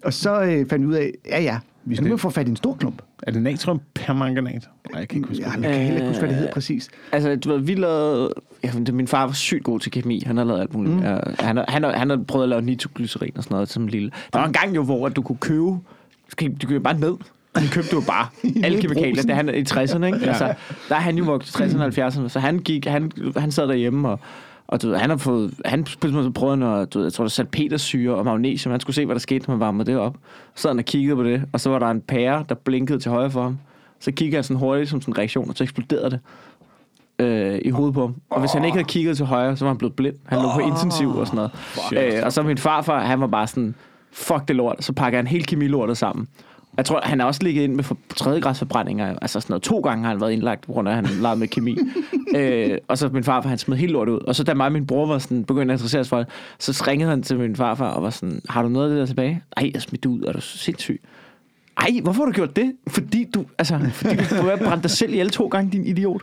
Og så øh, fandt vi ud af, ja ja, vi skal nu få fat i en stor klump. Er det natrium permanganat? Nej, jeg kan ikke huske Ja, det. jeg kan heller ikke huske, hvad det hedder præcis. Altså, du ved, vi lavede... Ja, min far var sygt god til kemi. Han har lavet alt muligt. Mm. Ja, han, har, han, har, han har prøvet at lave nitroglycerin og sådan noget som en lille. Der var en gang jo, hvor at du kunne købe... Du købte bare ned. Du købte jo bare alle kemikalier. Det er han i 60'erne, ikke? Ja. Altså, der er han jo vokset i 60'erne og 70'erne, så han gik, han, han sad derhjemme og og du ved, han har fået, han på et prøvede noget, du ved, jeg tror, der sat petersyre og magnesium. Han skulle se, hvad der skete, når man varmede det op. Så han og kiggede på det, og så var der en pære, der blinkede til højre for ham. Så kiggede han sådan hurtigt som sådan en reaktion, og så eksploderede det øh, i hovedet på ham. Og hvis han ikke havde kigget til højre, så var han blevet blind. Han lå på intensiv og sådan noget. Øh, og så min farfar, han var bare sådan, fuck det lort. Så pakker han hele kemilortet sammen. Jeg tror, han har også ligget ind med for, tredje grads forbrændinger. Altså sådan noget. To gange har han været indlagt, på grund af, at han lavede med kemi. øh, og så min farfar, han smed helt lort ud. Og så da mig og min bror var sådan, begyndte at interessere sig for det, så ringede han til min farfar og var sådan, har du noget af det der tilbage? Ej, jeg smidt det ud. Er du sindssyg? Ej, hvorfor har du gjort det? Fordi du, altså, fordi du, har brændt dig selv ihjel to gange, din idiot.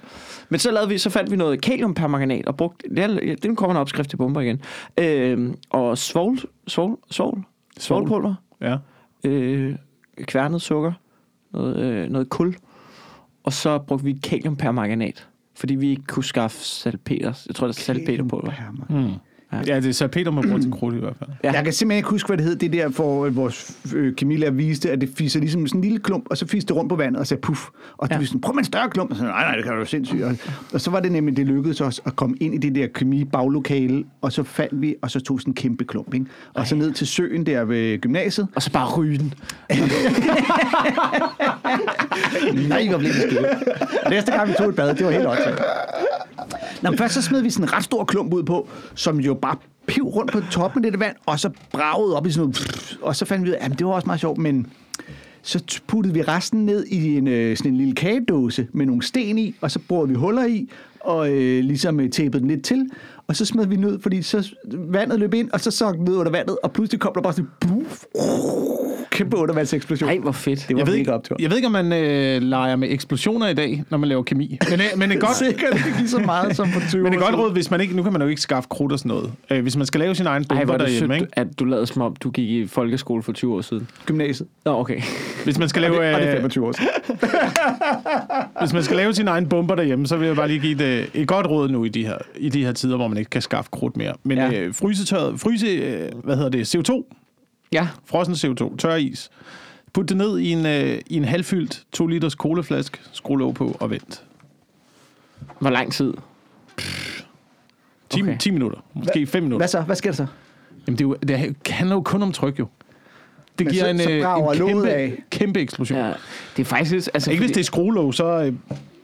Men så, lavede vi, så fandt vi noget kaliumpermanganat og brugte, det, er, det kommer en opskrift til bomber igen. Øh, og svovl, svovl, svovl, svovlpulver, Ja. øh, kværnet sukker, noget, øh, noget kul, og så brugte vi kaliumpermanganat, fordi vi ikke kunne skaffe salpeters. Jeg tror, det er salpeterpulver. Mm. Ja, det er så Peter, man bruger til krudt i hvert fald. Ja. Jeg kan simpelthen ikke huske, hvad det hed. Det der, for øh, vores øh, kemilærer viste, at det fiser ligesom sådan en lille klump, og så fiser det rundt på vandet og sagde puff. Og ja. Vi sådan, prøv med en større klump. Og så, nej, nej, det kan du jo sindssygt. Og, og, så var det nemlig, det lykkedes os at komme ind i det der kemi-baglokale, og så fandt vi, og så tog sådan en kæmpe klump, ikke? Og så ned til søen der ved gymnasiet. Og så bare ryge den. Nej, hvor blev det skidt. Næste gang vi tog et bad, det var helt åndssvagt. Nå, men først så smed vi sådan en ret stor klump ud på, som jo bare piv rundt på toppen af det vand, og så bragede op i sådan noget, og så fandt vi ud af, at det var også meget sjovt, men så puttede vi resten ned i en, øh, sådan en lille kagedåse med nogle sten i, og så borede vi huller i, og øh, ligesom øh, tæppede den lidt til, og så smed vi den ud, fordi så vandet løb ind, og så så den ned under vandet, og pludselig kom der bare sådan buff, kæmpe undervandseksplosion. Ej, hvor fedt. det var Jeg ved, mega ikke, optur. jeg ved ikke, om man øh, leger med eksplosioner i dag, når man laver kemi. Men, øh, men det er godt, Sikkert ikke lige så meget som for 20 men det er godt råd, hvis man ikke, nu kan man jo ikke skaffe krudt og sådan noget. Øh, hvis man skal lave sin egen bomber det derhjemme, ikke? at du lavede som om, du gik i folkeskole for 20 år siden. Gymnasiet. Nå, okay. Hvis man skal Og lave, det, og det er øh, 25 år siden. hvis man skal lave sin egen bomber derhjemme, så vil jeg bare lige give det et godt råd nu i de her, i de her tider, hvor man ikke kan skaffe krudt mere. Men Ja. øh, frysetørret, fryse, øh, hvad hedder det, CO2, Ja. frossen CO2, tør is. Put det ned i en, øh, i en halvfyldt 2 liters colaflaske, skru låg på og vent. Hvor lang tid? 10, Okay. okay. 10 minutter, måske 5 minutter. Hvad så? Hvad sker der så? Jamen, det, er jo, det handler jo kun om tryk, jo. Det Men giver så- en, så øh, en kæmpe, af. kæmpe eksplosion. Ja. Det er faktisk... Altså, Ikke hvis det er skruelåg, så... Øh,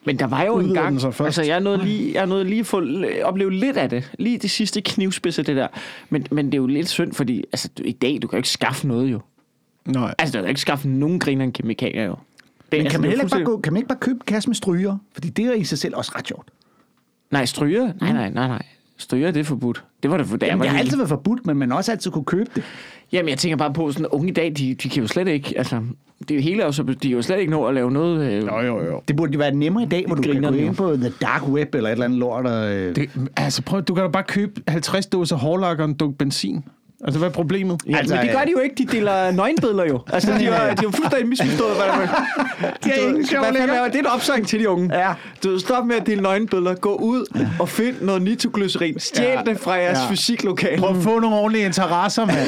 Men der var jo en gang, altså jeg nåede lige, jeg nåede lige at få, opleve lidt af det. Lige det sidste knivspids af det der. Men, men det er jo lidt synd, fordi altså, du, i dag, du kan jo ikke skaffe noget jo. nej. Altså, du kan ikke skaffe nogen griner kemikalier jo. Det, Men altså, kan man, er heller ikke bare fuldstændig- gå, kan man ikke bare købe en kasse med stryger? Fordi det er i sig selv også ret sjovt. Nej, stryger? Nej, nej, nej, nej. Stryger, det er forbudt. Det var det for. Jamen, det har altid været forbudt, men man også altid kunne købe det. Jamen, jeg tænker bare på, sådan unge i dag, de, de kan jo slet ikke, altså, det er jo hele, også, de kan jo slet ikke nå at lave noget. Øh, Jo, jo, jo. Det burde jo være nemmere i dag, hvor du kan gå ind på The Dark Web eller et eller andet lort. Og, øh, Det, altså prøv, du kan da bare købe 50 dåser hårlak og en dunk benzin. Altså, hvad er problemet? Ja, Altså, men det gør de jo ikke. De deler nøgenbilleder jo. Altså, de har, de har fuldstændig misforstået, hvad der er. Det er ingen sjov længere. er det? Er en opsang til de unge. Ja. Du stop med at dele nøgenbilleder. Gå ud og find noget nitroglycerin. Stjæl Ja. det fra jeres Ja. fysiklokale. Prøv at få nogle ordentlige interesser, mand.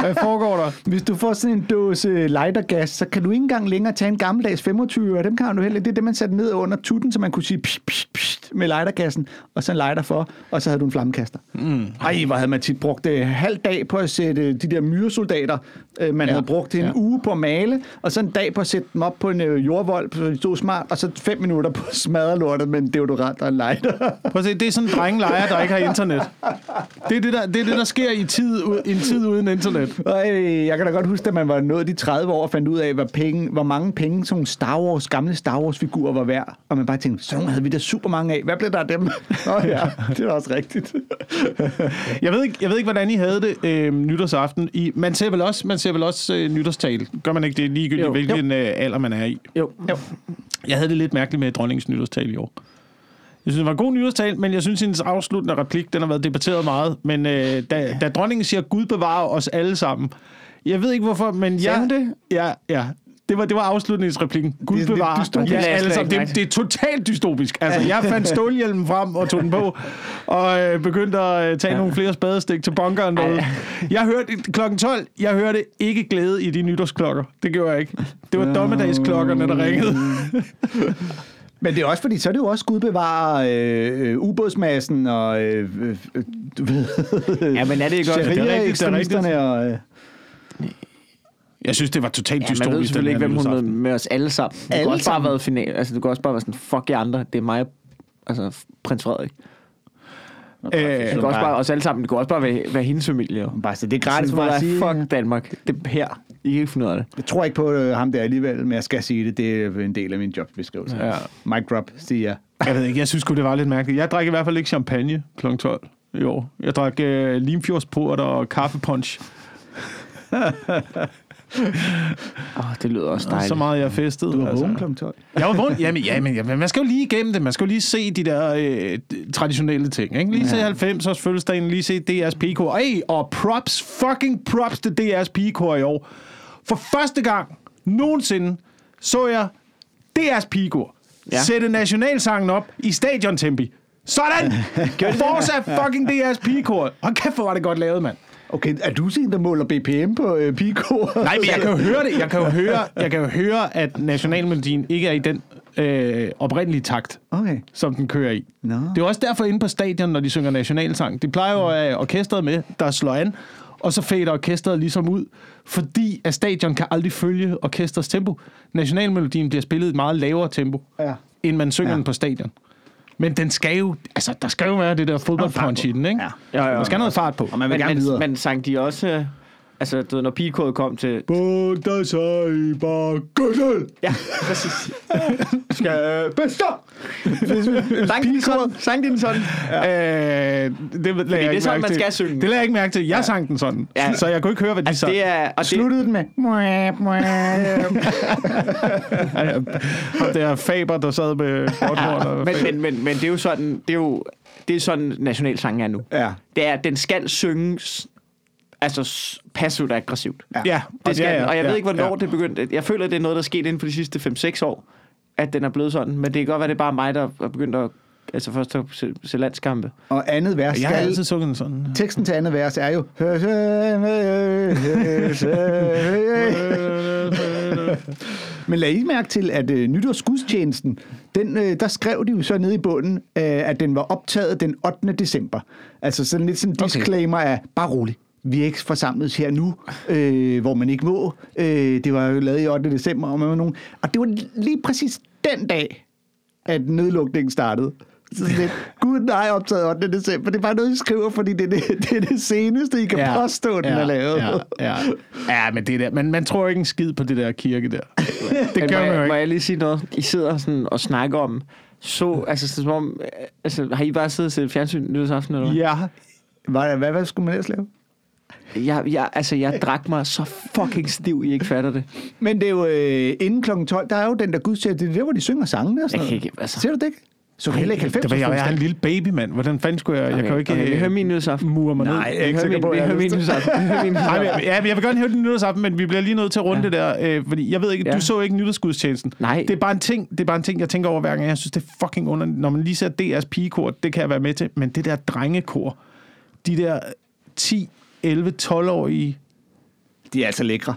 Hvad foregår der? Hvis du får sådan en dåse lightergas, så kan du ikke engang længere tage en gammeldags 25, og dem kan du heller Det er det, man satte ned under tutten, så man kunne sige pst, pst, pst, med lightergassen, og så en lighter for, og så havde du en flammekaster. Mm. Ej, hvor havde man tit brugt det halv dag på at sætte de der myresoldater, øh, man Ja. havde brugt en Ja. uge på at male, og så en dag på at sætte dem op på en øh, jordvold, så de stod smart, og så fem minutter på at smadre lortet med en deodorant og en lighter. Prøv at se, det er sådan en drengelejer, der ikke har internet. Det er det, der, det, er det, der sker i tid, en tid uden internet. Øh, jeg kan da godt huske, at man var nået de 30 år og fandt ud af, hvad penge, hvor mange penge sådan Star Wars, gamle Star Wars-figurer var værd. Og man bare tænkte, så nogle havde vi da super mange af. Hvad blev der af dem? Nå ja, det er også rigtigt. Jeg ved ikke, jeg ved ikke hvordan I havde det øh, nytårsaften. I, man ser vel også, man ser vel også øh, nytårstale. Gør man ikke det ligegyldigt, Jo. hvilken øh, alder man er i? Jo. Jo. Jeg havde det lidt mærkeligt med dronningens nytårstale i år. Jeg synes, det var en god nytårstale, men jeg synes, hendes afsluttende replik, den har været debatteret meget. Men øh, da, da dronningen siger, Gud bevarer os alle sammen. Jeg ved ikke hvorfor, men Sagde jeg... hun det? Ja, ja. Det var, det var afslutningsreplikken. Gud Det er ja, Det er sammen. slet Det, det er totalt dystopisk. Altså, jeg fandt stålhjelmen frem og tog den på, og øh, begyndte at øh, tage nogle flere spadestik til bunkeren derude. Jeg hørte klokken 12, jeg hørte ikke glæde i de nytårsklokker. Det gjorde jeg ikke. Det var dommedagsklokkerne, der ringede. Men det er også fordi, så er det jo også Gud bevarer øh, øh, ubådsmassen og øh, øh, øh, du ved, Ja, men er det ikke også... det er rigtigt, det er ekstremisterne og... Øh, Jeg synes, det var totalt Ja, man ved dystopisk. selvfølgelig ikke, hvem hun med, med os alle sammen. Det Alle kunne også bare sammen? have været final. Altså, det kunne også bare være sådan, fuck jer andre. Det er mig, altså prins Frederik. Øh, Det kunne også bare os alle sammen. Det kunne også bare være, være hendes familie. bare, så det er gratis for bare, at sige. Fuck Danmark. Det er her. I kan ikke finde ud af det. Jeg tror ikke på øh, ham der alligevel, men jeg skal sige det. Det er en del af min jobbeskrivelse. Ja. Mic drop, siger jeg. Jeg ved ikke, jeg synes det var lidt mærkeligt. Jeg drak i hvert fald ikke champagne kl. 12 i år. Jeg drak øh, limfjordsport og kaffepunch. Åh, oh, det lyder også Og dejligt. så meget jeg festede. Du var vågen kl. 12. Jeg var vågen. Jamen, jamen, jamen, man skal jo lige igennem det. Man skal jo lige se de der øh, traditionelle ting. Ikke? Lige se 90-års fødselsdagen, lige se DR's pigekor. Ej, og props, fucking props til DR's pigekor i år. For første gang nogensinde så jeg DR's pigekor ja. Ja. sætte nationalsangen op i Stadion Tempi. Sådan! Fortsat fucking DR's pigekor. Hold kæft, hvor var det godt lavet, mand. Okay, er du sådan der måler BPM på øh, Pico? Nej, men jeg kan jo høre det. Jeg kan jo høre, jeg kan jo høre at nationalmelodien ikke er i den øh, oprindelige takt, Okay. som den kører i. Nå. Det er også derfor inde på stadion, når de synger nationalsang. De plejer jo at have orkestret med, der slår an, og så fader orkestret ligesom ud, fordi at stadion kan aldrig følge orkestrets tempo. Nationalmelodien bliver spillet i et meget lavere tempo, Ja. end man synger ja. den på stadion. Men den skal jo, altså, der skal jo være det der fodboldpunch i den, ikke? Ja. Ja, ja, Der skal noget fart på. Og man vil Men, gerne videre. men, men sang de også... øh, Altså, du ved, når pigekodet kom til... Bugter sig i. Ja, præcis. skal bestå! sang de den sådan? Sang den sådan? Ja. Øh, det, lagde jeg det er ikke sådan, mærke man til. skal synge. Det lagde jeg ikke mærke til. Jeg ja. sang den sådan, Ja. ja. så jeg kunne ikke høre, hvad de Altså, sang. det er... Og det, Sluttede den med... Og det er Faber, der sad med og- men, men, men, men det er jo sådan... Det er jo det er sådan, nationalsangen er nu. Ja. Det er, den skal synges altså passivt aggressivt. Ja. Ja, Det skal ja, den, ja, og jeg ved ja, ikke, hvornår ja. det begyndte. Jeg føler, det er noget, der er sket inden for de sidste 5-6 år, at den er blevet sådan. Men det kan godt være, det er bare mig, der er begyndt at altså først at se, se landskampe. Og andet vers Jeg har skal... altid sunget den sådan. Teksten til andet vers er jo... Men lad I mærke til, at øh, nytårsgudstjenesten, den, øh, der skrev de jo så nede i bunden, øh, at den var optaget den 8. december. Altså sådan lidt sådan en disclaimer af, bare rolig, vi er ikke forsamlet her nu, øh, hvor man ikke må. Øh, det var jo lavet i 8. december, og, man var nogen. og det var lige præcis den dag, at nedlukningen startede. Så sådan lidt, gud nej, optaget 8. december. Det er bare noget, I skriver, fordi det er det, det, er det seneste, I kan ja, påstå, den ja, er lavet. Ja, ja. ja, men det der, man, man tror ikke en skid på det der kirke der. Det gør man jo jeg, må ikke. jeg lige sige noget? I sidder sådan og snakker om, så, altså, som om, altså, har I bare siddet og set fjernsyn nytårsaften, eller hvad? Ja, Hvad, hvad, hvad skulle man ellers lave? Jeg, jeg, altså, jeg drak mig så fucking stiv, I ikke fatter det. Men det er jo øh, inden kl. 12, der er jo den der gudstjeneste, det er der, hvor de synger sangene og sådan kan noget. ikke, altså. Ser du det ikke? Så du heller ikke 90 det var, jeg, jeg er en lille baby, mand. Hvordan fanden skulle jeg... Jeg kan jo ikke okay, vi øh, hører min nytårsaften. mure mig ned. Nej, jeg er ikke Vi sikker min- på, vi jeg hører min. Vi men, ja, jeg vil gerne høre den nytårsaften, men vi bliver lige nødt til at runde ja. det der, øh, fordi jeg ved ikke, Ja. du så ikke nytårsgudstjenesten. Nej. Det er bare en ting, det er bare en ting, jeg tænker over hver gang. Jeg synes, det er fucking under, når man lige ser DR's pigekor, det kan jeg være med til, men det der drengekor, de der 10, 11, 12-årige, De er altså lækre.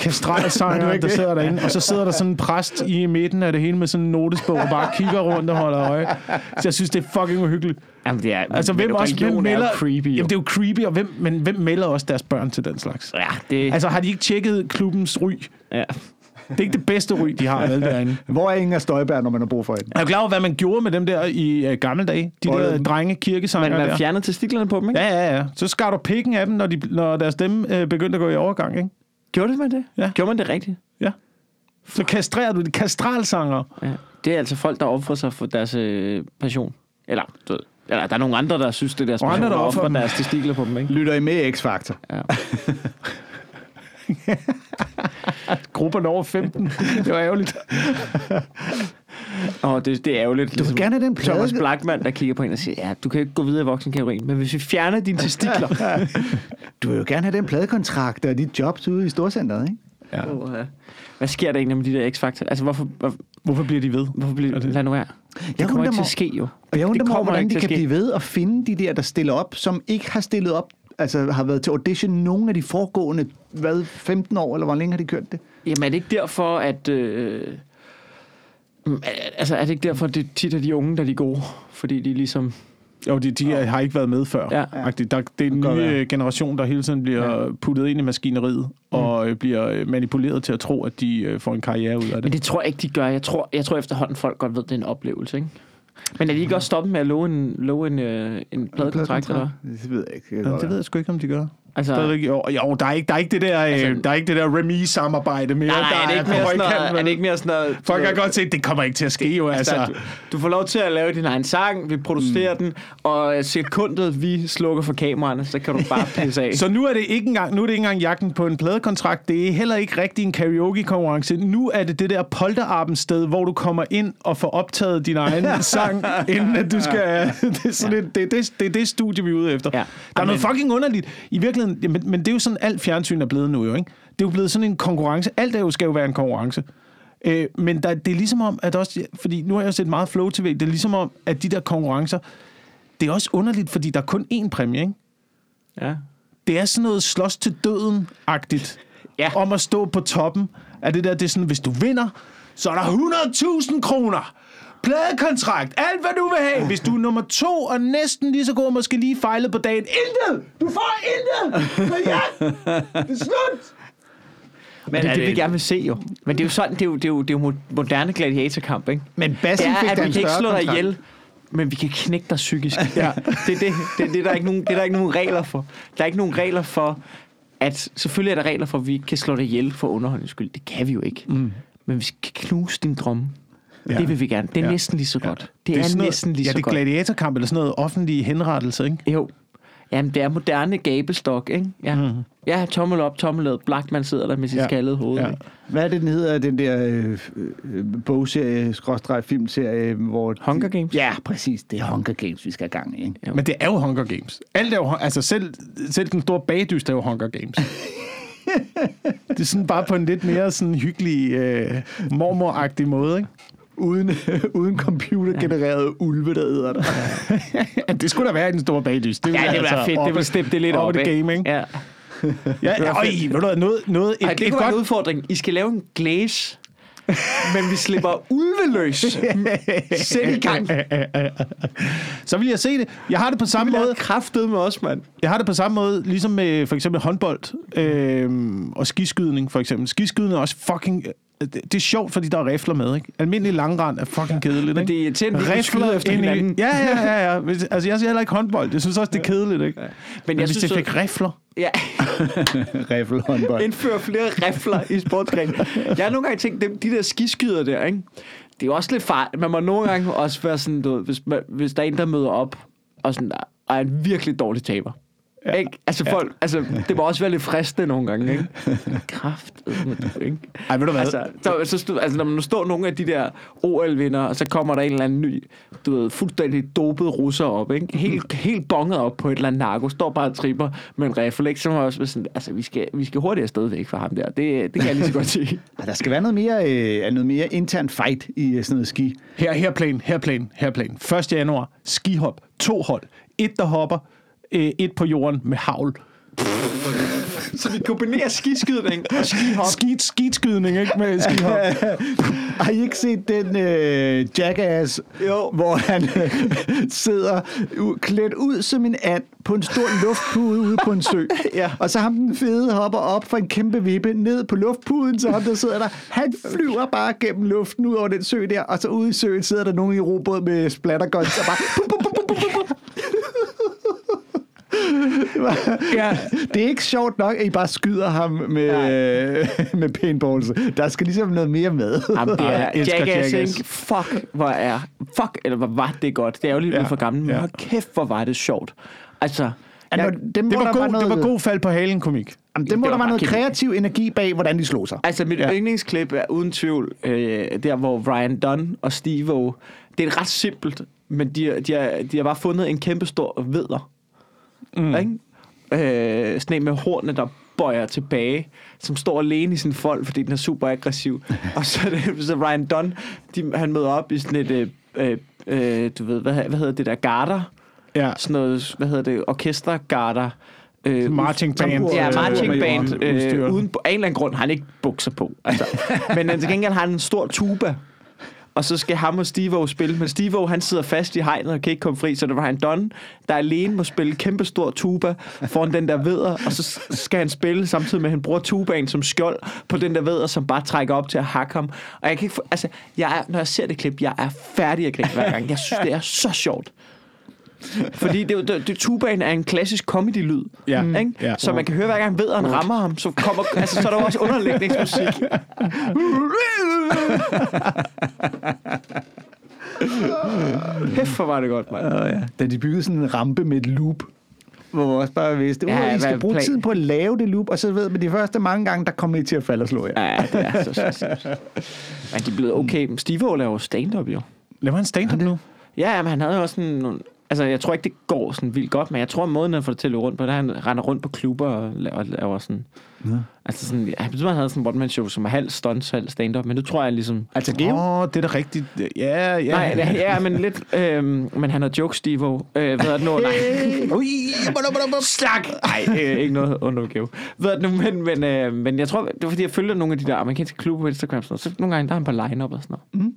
kastralsanger, der sidder derinde, og så sidder der sådan en præst i midten af det hele med sådan en notesbog og bare kigger rundt og holder øje. Så jeg synes, det er fucking uhyggeligt. Jamen, det er, Altså, hvem, også, hvem religion er melder... creepy. Jo. Jamen, det er jo creepy, og hvem, men hvem melder også deres børn til den slags? Ja, det, Altså, har de ikke tjekket klubbens ry? ja. Det er ikke det bedste ry, de har vel derinde. Hvor er Inger Støjberg, når man har brug for hende? Er du klar over, hvad man gjorde med dem der i uh, gamle dage? De Hvor er der drenge kirkesanger Man, man der. fjernede testiklerne på dem, ikke? Ja, ja, ja. Så skar du pikken af dem, når, de, når deres stemme øh, begyndte at gå i overgang, ikke? Gjorde man det? Ja. Gjorde man det rigtigt? Ja. Så kastrerer du de kastralsanger. Ja. Det er altså folk, der offrer sig for deres øh, passion. Eller, du ved, eller der er nogle andre, der synes, det er deres passion, andre, der offrer deres testikler på dem, ikke? Lytter I med X-Factor? Ja. Grupperne over 15. Det var ærgerligt. Og det, det er ærgerligt. Du vil gerne have den plade. Thomas Blackman, der kigger på en og siger, ja, du kan ikke gå videre i voksenkategorien, men hvis vi fjerner dine testikler... Du vil jo gerne have den pladekontrakt og dit jobs ude i Storcenteret, ikke? Ja. Åh, ja. Hvad sker der egentlig med de der X-Factor? Altså, hvorfor, hvor, Hvorfor bliver de ved? hvorfor bliver Er? Lad nu være. Jeg Det kommer ikke til at ske, jo. Og jeg undrer Det mig hvordan de kan blive ved at finde de der, der stiller op, som ikke har stillet op, altså har været til audition nogle af de foregående, hvad, 15 år, eller hvor længe har de kørt det? Jamen, er det ikke derfor, at... Øh, mm, altså, er det ikke derfor, at det tit er de unge, der er de gode? Fordi de ligesom... Jo, de, de har ikke været med før. Ja. Der, det er en godt ny være. øh, generation, der hele tiden bliver puttet ind i maskineriet, og øh, bliver øh, manipuleret til at tro, at de får en karriere ud af Men det. det tror jeg ikke, de gør. Jeg tror, jeg tror efterhånden, folk godt ved, at det er en oplevelse, ikke? Men er de ikke også stoppet med at love en, love en, øh, en pladekontrakt, eller? Det ved jeg ikke. Det, det ved jeg sgu ikke, om de gør. Altså, Stadigvæk, jo, jo, der er ikke, der er ikke det der, altså, Altså- der er ikke det der Remy-samarbejde mere. nej, nej, der er det ikke mere sådan noget, er det ikke mere sådan noget... Folk har godt set, det kommer ikke til at ske jo, altså. Altså, du, du får lov til at lave din egen sang, vi producerer mm. den, og øh, sekundet vi slukker for kameraerne, så kan du bare pisse af. Så nu er det ikke engang, nu er det ikke engang jagten på en pladekontrakt. Det er heller ikke rigtig en karaoke-konkurrence. Nu er det det der polterabend-sted, hvor du kommer ind og får optaget din egen sang, inden at du skal... Det er, sådan et, det, er det, det det studie, vi er ude efter. Ja. Der er noget fucking underligt. I virkeligheden, ja, men, men det er jo sådan, alt fjernsyn er blevet nu jo, ikke? Det er jo blevet sådan en konkurrence. Alt er jo, skal jo være en konkurrence. Øh, men der, det er ligesom om, at også... Fordi nu har jeg set meget Flow TV. Det er ligesom om, at de der konkurrencer... Det er også underligt, fordi der er kun én præmie, ikke? Ja. det er sådan noget slås til døden-agtigt. Ja. Om at stå på toppen af det der. Det er sådan, hvis du vinder, så er der 100.000 kroner. Pladekontrakt. Alt, hvad du vil have. Hvis du er nummer to og næsten lige så god, måske lige fejlet på dagen. Intet! Du får intet! Men ja, det er slut! Men det er er det, vi det- gerne vil se jo. Men det er jo sådan, det er jo, det er jo, det er jo mo- moderne gladiatorkamp, ikke? Men Det Bassen er, fik at vi kan ikke slå dig ihjel, men vi kan knække dig psykisk. ja. Det er det. Det, det, er der ikke nogen, det er der ikke nogen regler for. Der er ikke nogen regler for, at selvfølgelig er der regler for, at vi kan slå dig ihjel for underholdningens skyld. Det kan vi jo ikke. Mm. Men vi skal knuse din drømme. Ja. Ja. Det vil vi gerne. Det er Ja. ja. næsten lige så godt. Det, det er, sådan noget- næsten lige ja, så det er godt. gladiatorkamp eller sådan noget offentlig henrettelse, ikke? Jo. Jamen, det er moderne gabestok, ikke? Ja, mm. ja tommel op, tommel ned. Blackman sidder der med sit Ja. ja. skaldede hoved. Ja. Ja. Hvad er det, den hedder, den der øh, øh, bogserie, skråstreg filmserie, hvor... Hunger Games? Ja, præcis. Det er Hunger Games, vi skal have gang i, ikke? Jo. Men det er jo Hunger Games. Alt er jo, altså selv, selv den store bagdyst er jo Hunger Games. det er sådan bare på en lidt mere sådan hyggelig, øh, mormoragtig måde, ikke? Uden, uden computergenererede ja. ulve, der æder dig. Ja, det skulle da være i den store bagdyst. Det Ja, det ville være fedt. op- Det vil steppe det lidt op. i det ikke? Ja. Ja, ja, øj, ved du noget, noget, et, Ej, det et kunne være en godt, udfordring. I skal lave en glaze, men vi slipper ulveløs. Sæt i gang. så vil jeg se det. Jeg har det på samme måde. kraftet med os, mand. Jeg har det på samme måde, ligesom med for eksempel håndbold øh, og skiskydning, for eksempel. Skiskydning er også fucking... Det, det er sjovt, fordi der er rifler med, ikke? Almindelig langrand er fucking kedeligt, Men ikke? det er irriterende, at vi skyder efter ind i- hinanden. Ja, ja, ja, ja. Hvis- Altså, jeg siger heller ikke håndbold. Jeg synes også, det er kedeligt, ikke? Men, Men Men jeg hvis synes, det fik rifler... Ja, Riffelhåndbold. indføre flere rifler i sportsgren. Jeg har nogle gange tænkt, dem, de der skiskyder der, ikke? det er jo også lidt farligt. Man må nogle gange også være sådan, du hvis, man, hvis der er en, der møder op, og sådan, er en virkelig dårlig taber. Ja. Ikke? Altså, folk, altså, det må også være lidt fristende nogle gange, ikke? Kraft, ikke? Ej, ved du hvad? Altså, så, så, stod- altså, når man står nogle af de der OL-vinder, og så kommer der en eller anden ny, du ved, fuldstændig dopet russer op, ikke? Helt, helt bonget op på et eller andet narko, står bare og tripper med en rifle, ikke? Så må jeg også sådan, altså, vi skal, vi skal hurtigt afsted væk fra ham der. Det, det kan jeg lige så godt sige. Ah, Der skal være noget mere, øh, noget mere intern fight i øh, sådan noget ski. Her, her plan, her plan, her plan. 1. januar, skihop, to hold. Et, der hopper, øh, et på jorden med havl. Så vi kombinerer skiskydning og skihop. Skid, skidskydning, ikke? Med skihop. Har I ikke set den øh, Jackass, Jo. hvor han øh, sidder u- klædt ud som en and på en stor luftpude ude på en sø? Ja. Og så ham den fede hopper op fra en kæmpe vippe ned på luftpuden, så ham der sidder der, han flyver bare gennem luften ud over den sø der, og så ude i søen sidder der nogen i robåd med splatterguns og bare... Ja. Det er ikke sjovt nok, at I bare skyder ham med, med paintballs. Der skal ligesom noget mere med. Jamen, det er jeg elsker Jackass, Jackass. Fuck, hvor er... Fuck, eller hvor var det godt. Det er jo lige Ja, for gammel, men ja. hold kæft, hvor var det sjovt. Altså, Ja, når- dem, Det var, god, noget, det var god fald på halen komik. Jamen, det må der var noget kæmpe- kreativ energi bag, hvordan de slog sig. altså mit Ja. ja. yndlingsklip er uden tvivl øh, der, hvor Ryan Dunn og Steve Det er ret simpelt, men de, har- de, har, de har bare fundet en kæmpe stor vedder. Mm. Ikke? Øh, sådan en med hornene, der bøjer tilbage, som står alene i sin fold, fordi den er super aggressiv. og så, er det, så Ryan Dunn, de, han møder op i sådan et, øh, øh, øh, du ved, hvad, hvad hedder det der, garter? Ja. Sådan noget, hvad hedder det, orkestergarter. Øh, Marching band. Ja, øh, marching band. udstyr. Øh, uden, af en eller anden grund har han ikke bukser på. Altså. Men øh, til gengæld har han en stor tuba. Og så skal ham og Steve spille. Men Steve han sidder fast i hegnet og kan ikke komme fri. Så det var han Don, der alene må spille kæmpe stor tuba foran den der veder. Og så skal han spille samtidig med, at han bruger tubaen som skjold på den der veder, som bare trækker op til at hakke ham. Og jeg kan ikke altså, jeg er, når jeg ser det klip, jeg er færdig at grine hver gang. Jeg synes, det er så sjovt. Fordi det, det, det, tubaen er en klassisk comedy-lyd. Ja. Ikke? Mm. Ja. Så man kan høre, hver gang vederen rammer ham, så, kommer, altså, så er der også underlægningsmusik. Hæft, var det godt, mand. Uh, ja. Da de byggede sådan en rampe med et loop, hvor vi også bare vidste, Ja, ja, I skal bruge plan- tiden på at lave det loop, og så ved man de første mange gange, der kommer I til at falde og slå jer. Ja, det er så, så, så. Men de er blevet okay. Steve laver stand-up, jo. Laver han stand-up nu? Ja, men han havde jo også sådan nogle... Altså, jeg tror ikke, det går sådan vildt godt, men jeg tror, måden, han får det til at løbe rundt på, det er, at han render rundt på klubber og laver, laver sådan... Ja. Altså sådan, jeg tror, han havde sådan en one-man-show, som er halv stunts, halv stand-up, men nu tror jeg ligesom... Altså, Åh, oh, det er da rigtigt. Ja, ja. Nej, ja, ja, men lidt... Øhm, men han har jokes, Steve. Øh, hvad er det nu? Nej. Ui, Stak! Nej, øh, ikke noget under Geo. Ved du, men, men, øh, men jeg tror, det var fordi, jeg følger nogle af de der amerikanske klubber på Instagram, sådan så nogle gange, der er han på line-up og sådan noget. Mm.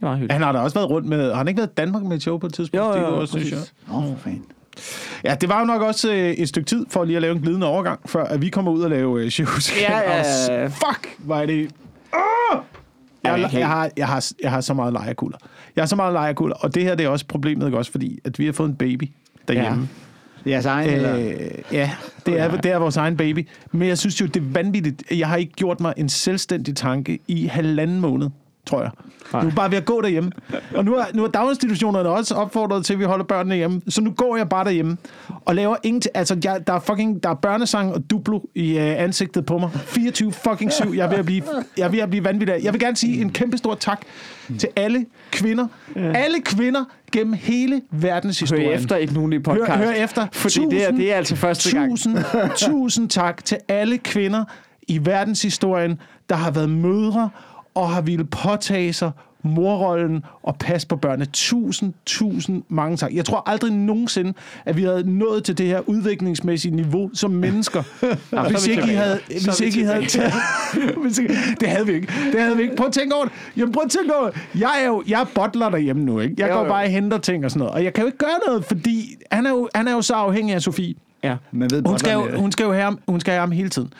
Det var hyggeligt. Han har da også været rundt med... Har han ikke været i Danmark med et show på et tidspunkt? Jo, Det jo, var jo, også, synes jeg. Åh, oh, fan. Ja, det var jo nok også øh, et stykke tid for lige at lave en glidende overgang, før at vi kommer ud og lave øh, shows. Ja, ja, Og ja. Fuck, hvor er det... Oh! Ja, Jeg, jeg jeg, har, jeg, har, jeg har så meget lejerkulder. Jeg har så meget lejerkulder, og det her det er også problemet, ikke? også fordi at vi har fået en baby derhjemme. Jeres egen, eller? Øh, ja, det er, det er vores egen baby. Men jeg synes jo, det er vanvittigt. Jeg har ikke gjort mig en selvstændig tanke i halvanden måned, tror jeg. Nu er jeg bare ved at gå derhjemme. Og nu er, nu er daginstitutionerne også opfordret til, at vi holder børnene hjemme. Så nu går jeg bare derhjemme og laver ingenting. Altså, jeg, der er fucking der er børnesang og duplo i øh, ansigtet på mig. 24 fucking 7. Jeg er ved at blive, jeg er ved at blive vanvittig. Jeg vil gerne sige en kæmpe stor tak til alle kvinder. Alle kvinder gennem hele verdenshistorien. Hør efter ikke nogen i podcast. Hør, hør efter. Fordi det, er, det er altså første gang. Tusind, tusind tak til alle kvinder i verdenshistorien, der har været mødre og har ville påtage sig morrollen og passe på børnene. Tusind, tusind mange tak. Jeg tror aldrig nogensinde, at vi havde nået til det her udviklingsmæssige niveau som mennesker. er hvis vi ikke I havde, Så hvis vi ikke I havde taget, det havde vi ikke. Det havde vi ikke. Prøv at tænke over det. Jamen, prøv at tænke over det. Jeg er jo jeg er butler derhjemme nu, ikke? Jeg Jo, går jo. bare og henter ting og sådan noget. Og jeg kan jo ikke gøre noget, fordi han er jo, han er jo så afhængig af Sofie. Ja. Man ved, Hun skal, jo, hun skal jo have ham, hun skal have ham hele tiden.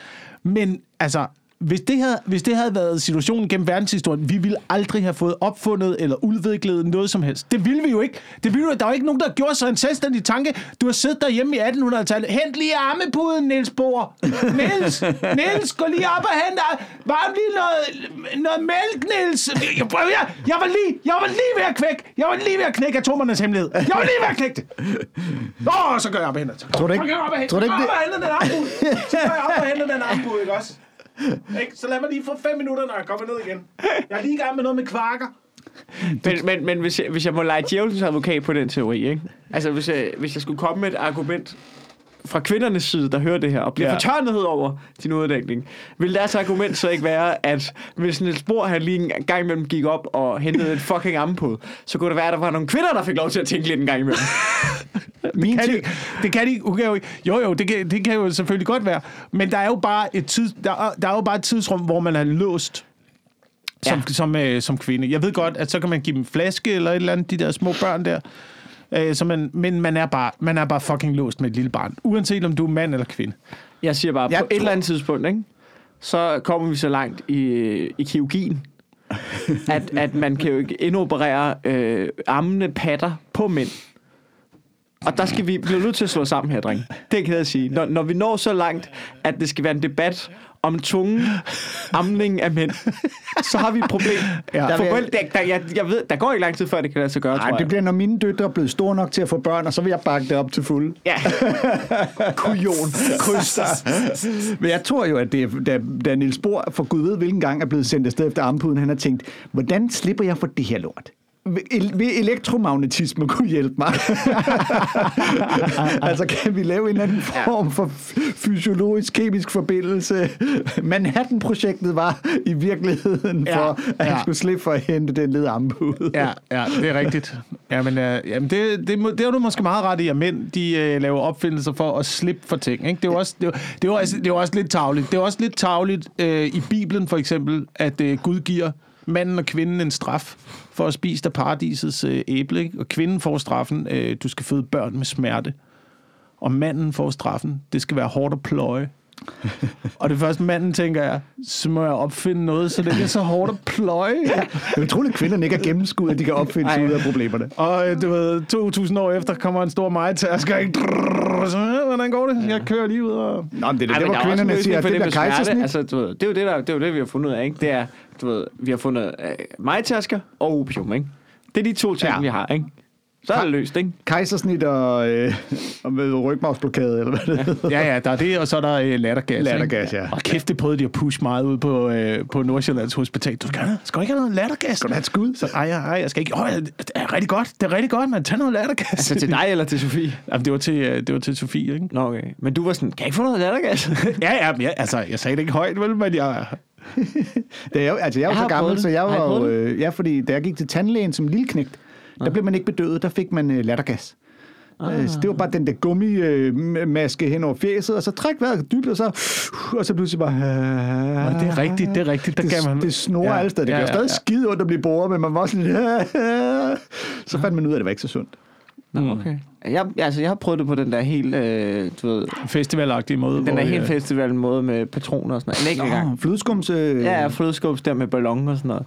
Men altså, hvis det, havde, hvis det havde været situationen gennem verdenshistorien, vi ville aldrig have fået opfundet eller udviklet noget som helst. Det ville vi jo ikke. Det ville, vi- der var ikke nogen, der gjorde sig en selvstændig tanke. Du har siddet derhjemme i 1800-tallet. Hent lige armepuden, Niels Bohr. Niels, Niels, gå lige op og hent varm lige noget, noget mælk, Niels. Jeg, jeg, jeg, var lige, jeg var lige ved at knække. Jeg var lige ved at knække atomernes hemmelighed. Jeg var lige ved at knække det. Åh, så gør jeg op og henter. Tror du ikke- Så går jeg op og henter- den armbue. Så går jeg op og henter den armbue, ikke også? Ikke? Så lad mig lige få fem minutter, når jeg kommer ned igen. Jeg er lige i gang med noget med kvarker. Men, men, men hvis, jeg, hvis jeg må lege djævelens advokat på den teori, ikke? Altså, hvis jeg, hvis jeg skulle komme med et argument fra kvindernes side, der hører det her, og bliver Ja. fortørnet over din uddækning, vil deres argument så ikke være, at hvis Niels Bohr han lige en gang imellem gik op og hentede et fucking ampud, så kunne det være, at der var nogle kvinder, der fik lov til at tænke lidt en gang imellem. Det kan, de, det kan de, okay, okay. Jo, jo, det kan, det kan jo selvfølgelig godt være. Men der er jo bare et, tids, der er, der er jo bare et tidsrum, hvor man er låst som. Ja. som, øh, som kvinde. Jeg ved godt, at så kan man give dem flaske eller et eller andet, de der små børn der. Øh, så man, men man er, bare, man er bare fucking låst med et lille barn. Uanset om du er mand eller kvinde. Jeg siger bare, Jeg på et tror- eller andet tidspunkt, ikke? så kommer vi så langt i, i kirurgien, at, at man kan jo ikke indoperere øh, armene patter på mænd. Og der skal vi blive nødt til at slå sammen her, dreng. Det kan jeg sige. Når, når vi når så langt, at det skal være en debat om tunge amning af mænd, så har vi et problem. Ja. Der vil- der, der, jeg, jeg ved, der går ikke lang tid, før det kan lade sig gøre, Nej, det bliver, når mine døtre er blevet store nok til at få børn, og så vil jeg bakke det op til fuld. Ja. Kujon. Kryds Men jeg tror jo, at det, da, da Niels Bohr for gud ved hvilken gang er blevet sendt afsted efter armpuden, han har tænkt, hvordan slipper jeg for det her lort? Vil elektromagnetisme kunne hjælpe mig? altså, kan vi lave en eller anden form for fysiologisk, kemisk forbindelse? Manhattan-projektet var i virkeligheden Ja, for, at han ja. skulle slippe for at hente den led armpude. Ja, ja, det er rigtigt. Jamen, øh, jamen det, det, det har du måske meget ret i, at mænd de, øh, laver opfindelser for at slippe for ting. Ikke? Det, er jo også, det, er det, er også, det er også lidt tavligt. Det er også lidt tavligt øh, i Bibelen for eksempel, at øh, Gud giver manden og kvinden en straf for at spise af paradisets øh, æble. Ikke? Og kvinden får straffen, øh, du skal føde børn med smerte. Og manden får straffen, det skal være hårdt at pløje. og det første manden tænker jeg, så må jeg opfinde noget, så det ikke er så hårdt at pløje. Det er utroligt, at kvinderne ikke har gennemskuet, at de kan opfinde sig Ej. ud af problemerne. Og øh, du ved, 2.000 år efter kommer en stor majtasker, ikke? Så, hvordan går det? Jeg kører lige ud og... Nå, men det er Ej, det, men hvor er kvinderne siger, at for det bliver kejsersnit. Altså, du ved, det er jo det, der, det, er jo det, vi har fundet ud af, ikke? Det er, du ved, vi har fundet øh, majtasker og opium, ikke? Det er de to ting, Ja. ja. vi har, ikke? Så er det løst, ikke? Kejsersnit og, øh, og med rygmavsblokade, eller hvad det hedder. Ja, ja, der er det, og så er der øh, lattergas. Lattergas, ikke? ja. Og kæft, det prøvede de at pushe meget ud på, øh, på Nordsjællands Hospital. Du skal, skal ikke have noget lattergas? Skal du have et skud? Så, ej, ej, jeg skal ikke. Åh, det er rigtig godt. Det er rigtig godt, man. Tag noget lattergas. Altså til dig eller til Sofie? Jamen, det var til, øh, det var til Sofie, ikke? Nå, okay. Men du var sådan, kan jeg ikke få noget lattergas? Ja, ja, men jeg, altså, jeg sagde det ikke højt, vel, men jeg... Det er jo, altså, jeg Jeg så har gammel, så jeg var jo... Øh, ja, fordi da jeg gik til tandlægen som lille knægt, der blev man ikke bedøvet, der fik man øh, lattergas. Ah. Så det var bare den der gummimaske hen over fjeset, og så træk vejret dybt, og så, og så pludselig bare... Og det er rigtigt, det er rigtigt. Der det, gav man, det snorer ja, alle steder. Det ja, gør stadig ja. skide ondt at blive boret, men man var også lidt... så fandt man ud af, at det var ikke så sundt. Nå, okay. Jeg, altså, jeg har prøvet det på den der helt, øh, du ved, Festivalagtige måde. den der helt øh, festival måde med patroner og sådan noget. En enkelt gang. Flødeskums... Øh, Ja, flødeskubs der med ballon og sådan noget.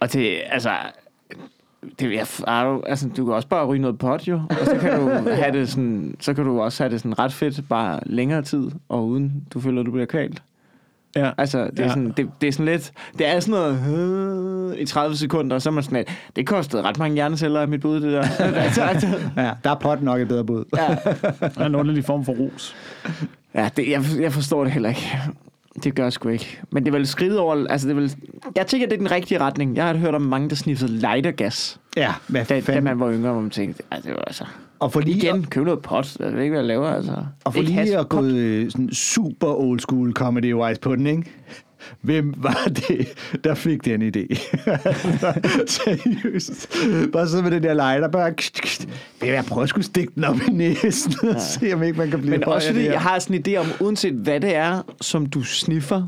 Og det, altså... Det, jeg, er du, altså, du kan også bare ryge noget pot, jo. Og så kan du have det sådan, så kan du også have det sådan ret fedt, bare længere tid, og uden du føler, at du bliver kvalt. Ja. Altså, det er, Ja. sådan, det, det er sådan lidt, det er sådan noget øh, i 30 sekunder, og så er man sådan lidt, det kostede ret mange hjerneceller af mit bud, det der. altså, altså, ja, der er pot nok et bedre bud. ja, Der er en underlig form for ros. ja det, jeg, jeg forstår det heller ikke. Det gør jeg sgu ikke. Men det er vel skridt over... Altså, det er vel, jeg tænker, det er den rigtige retning. Jeg har hørt om mange, der sniffede lightergas, Ja, hvad da, da fanden. man var yngre, hvor man tænkte, altså, det var altså... Og for lige, Igen, køb noget pot. Jeg ved ikke, hvad jeg laver, altså. og for Ikke lige at gå øh, sådan super old school comedy wise på den, ikke? Hvem var det, der fik den idé? Seriøst. Bare sidde med den der lighter, bare... Vil jeg prøve at skulle stikke den op i næsen og se, om ikke man kan blive Men også fordi, jeg har sådan en idé om, uanset hvad det er, som du sniffer,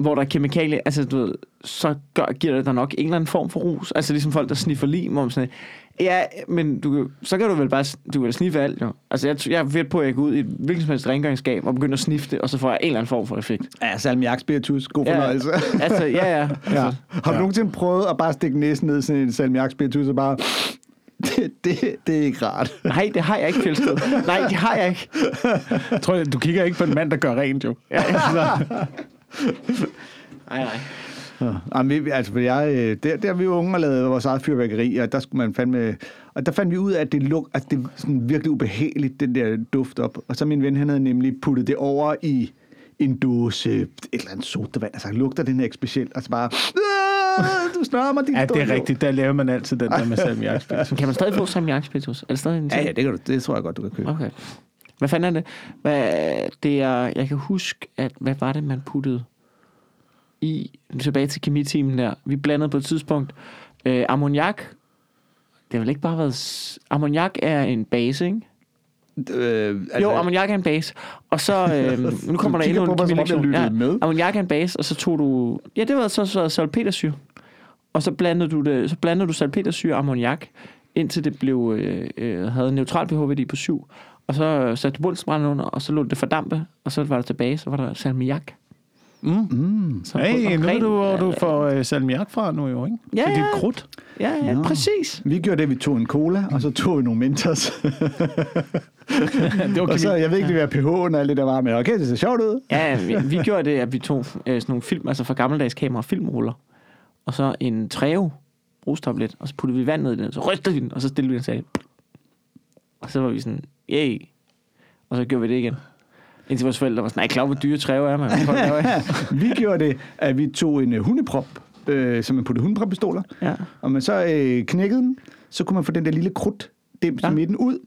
hvor der er kemikalier, altså du ved, så gør, giver det dig nok en eller anden form for rus. Altså ligesom folk, der sniffer lim, om sådan Ja, men du, så kan du vel bare du kan vel sniffe alt, jo. Altså jeg, jeg er ved på, at jeg går ud i et hvilket som helst rengøringsskab og begynder at sniffe det, og så får jeg en eller anden form for effekt. Ja, salmiak spiritus. God fornøjelse. Ja. altså, ja, ja. Ja. Altså, Har du nogensinde prøvet at bare stikke næsen ned i sådan en salmiak spiritus og bare... Det, det, det er ikke rart. nej, det har jeg ikke, Fjeldsted. Nej, det har jeg ikke. Jeg tror, du kigger ikke på en mand, der gør rent, jo. Ja, nej, nej. Jamen, vi- altså, for jeg, øh, der, der vi unge og lavede vores eget fyrværkeri, og der skulle man fandme... Og der fandt vi ud af, at det, luk, at det er sådan virkelig ubehageligt, den der duft op. Og så min ven, han havde nemlig puttet det over i en dåse, et eller andet sodavand. Altså, lugter den her ikke specielt? Altså bare... "Ah, Du snører mig, din Ja, det er rigtigt. Der laver man altid den der med salmiakspil. Men kan man stadig få salmiakspiritus? Er det stadig en Ja, ting? ja, det, kan du, det tror jeg godt, du kan købe. Okay. Hvad fanden er det? Hvad, det er, jeg kan huske, at hvad var det, man puttede i, tilbage til kemitimen der. Vi blandede på et tidspunkt øh, ammoniak. Det har vel ikke bare været... Ammoniak er en base, ikke? Øh, Altså, jo, ammoniak er en base. Og så, øh, nu kommer der endnu en kemilektion. lyttede med. ammoniak er en base, og så tog du... Ja, det var så, så salpetersyre. Og så blandede du, det, så blandede du salpetersyre og ammoniak, indtil det blev, øh, øh, havde en neutral pH-værdi på 7. Og så satte du bundsbrænden under, og så lå det fordampe, og så var der tilbage, så var der salmiak. Mm. Mm. Så Hey, nu ved du, hvor du får øh, salmiak fra nu jo, ikke? Ja, Det er ja. dit krudt. Ja, ja, Nå. præcis. Vi gjorde det, vi tog en cola, og så tog vi nogle Mentos. det var og så, jeg ved ikke, det var pH'en og alt det der var, men okay, det ser sjovt ud. Ja, vi, vi gjorde det, at vi tog øh, sådan nogle film, altså fra gammeldags kamera, filmruller, og så en Treo brustablet, og så puttede vi vand ned i den, så rystede vi den, og så stillede vi den sagde, og så var vi sådan, yay, og så gjorde vi det igen. Indtil vores forældre var sådan, nej, klar, hvor dyre Treo er, man. I?" Vi gjorde det, at vi tog en uh, hundeprop, øh, som man puttede hundeprop-pistoler, Ja. og man så øh, knækkede den, så kunne man få den der lille krudt dims Ja. ja. midten ud.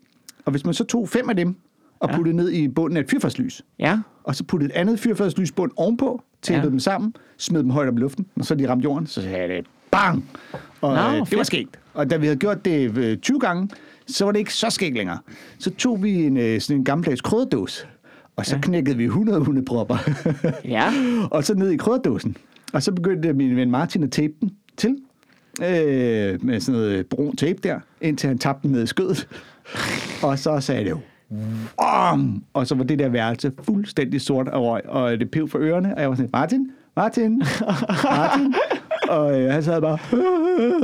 Og hvis man så tog fem af dem, og Ja. puttede ned i bunden af et fyrfadslys, Ja, og så puttede et andet fyrfadslysbund ovenpå, tæppede Ja. dem sammen, smed dem højt op i luften, og så de ramte jorden, så sagde det bang! Og Nå, øh, det var fedt. skægt. Og da vi havde gjort det øh, 20 gange, så var det ikke så skægt længere. Så tog vi en, øh, sådan en gammeldags krydderdåse, og så Ja. ja. knækkede vi 100 hundepropper. ja. og så ned i krydderdåsen. Og så begyndte min ven Martin at tape den til. Øh, med sådan noget brun tape der, indtil han tabte den ned i skødet. og så sagde det jo, om! Og så var det der værelse fuldstændig sort af røg, og det pev for ørerne, og jeg var sådan, Martin, Martin, Martin. Og øh, han sad bare,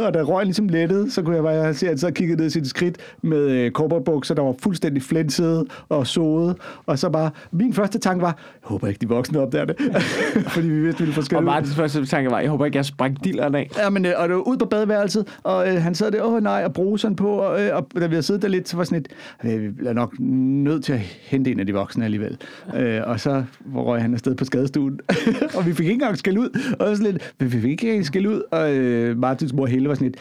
og da røgen ligesom lettede, så kunne jeg bare se, at han så kiggede ned i sit skridt med øh, korporatbukser, der var fuldstændig flænsede og såede. Og så bare, min første tanke var, jeg håber ikke, de voksne opdager det. Fordi vi vidste, vi ville skæld Og. Martins første tanke var, jeg håber ikke, jeg sprang dilleren af. Ja, men, øh, og det var ud på badeværelset, og øh, han sad der, åh nej, og bruseren på, og, øh, og da vi havde siddet der lidt, så var sådan et, øh, vi er nok nødt til at hente en af de voksne alligevel. Øh, og så røg han afsted på skadestuen, og vi fik ikke engang skæld ud, og så lidt, vi fik ikke skæld ud, og øh, Martins mor Helle var sådan lidt,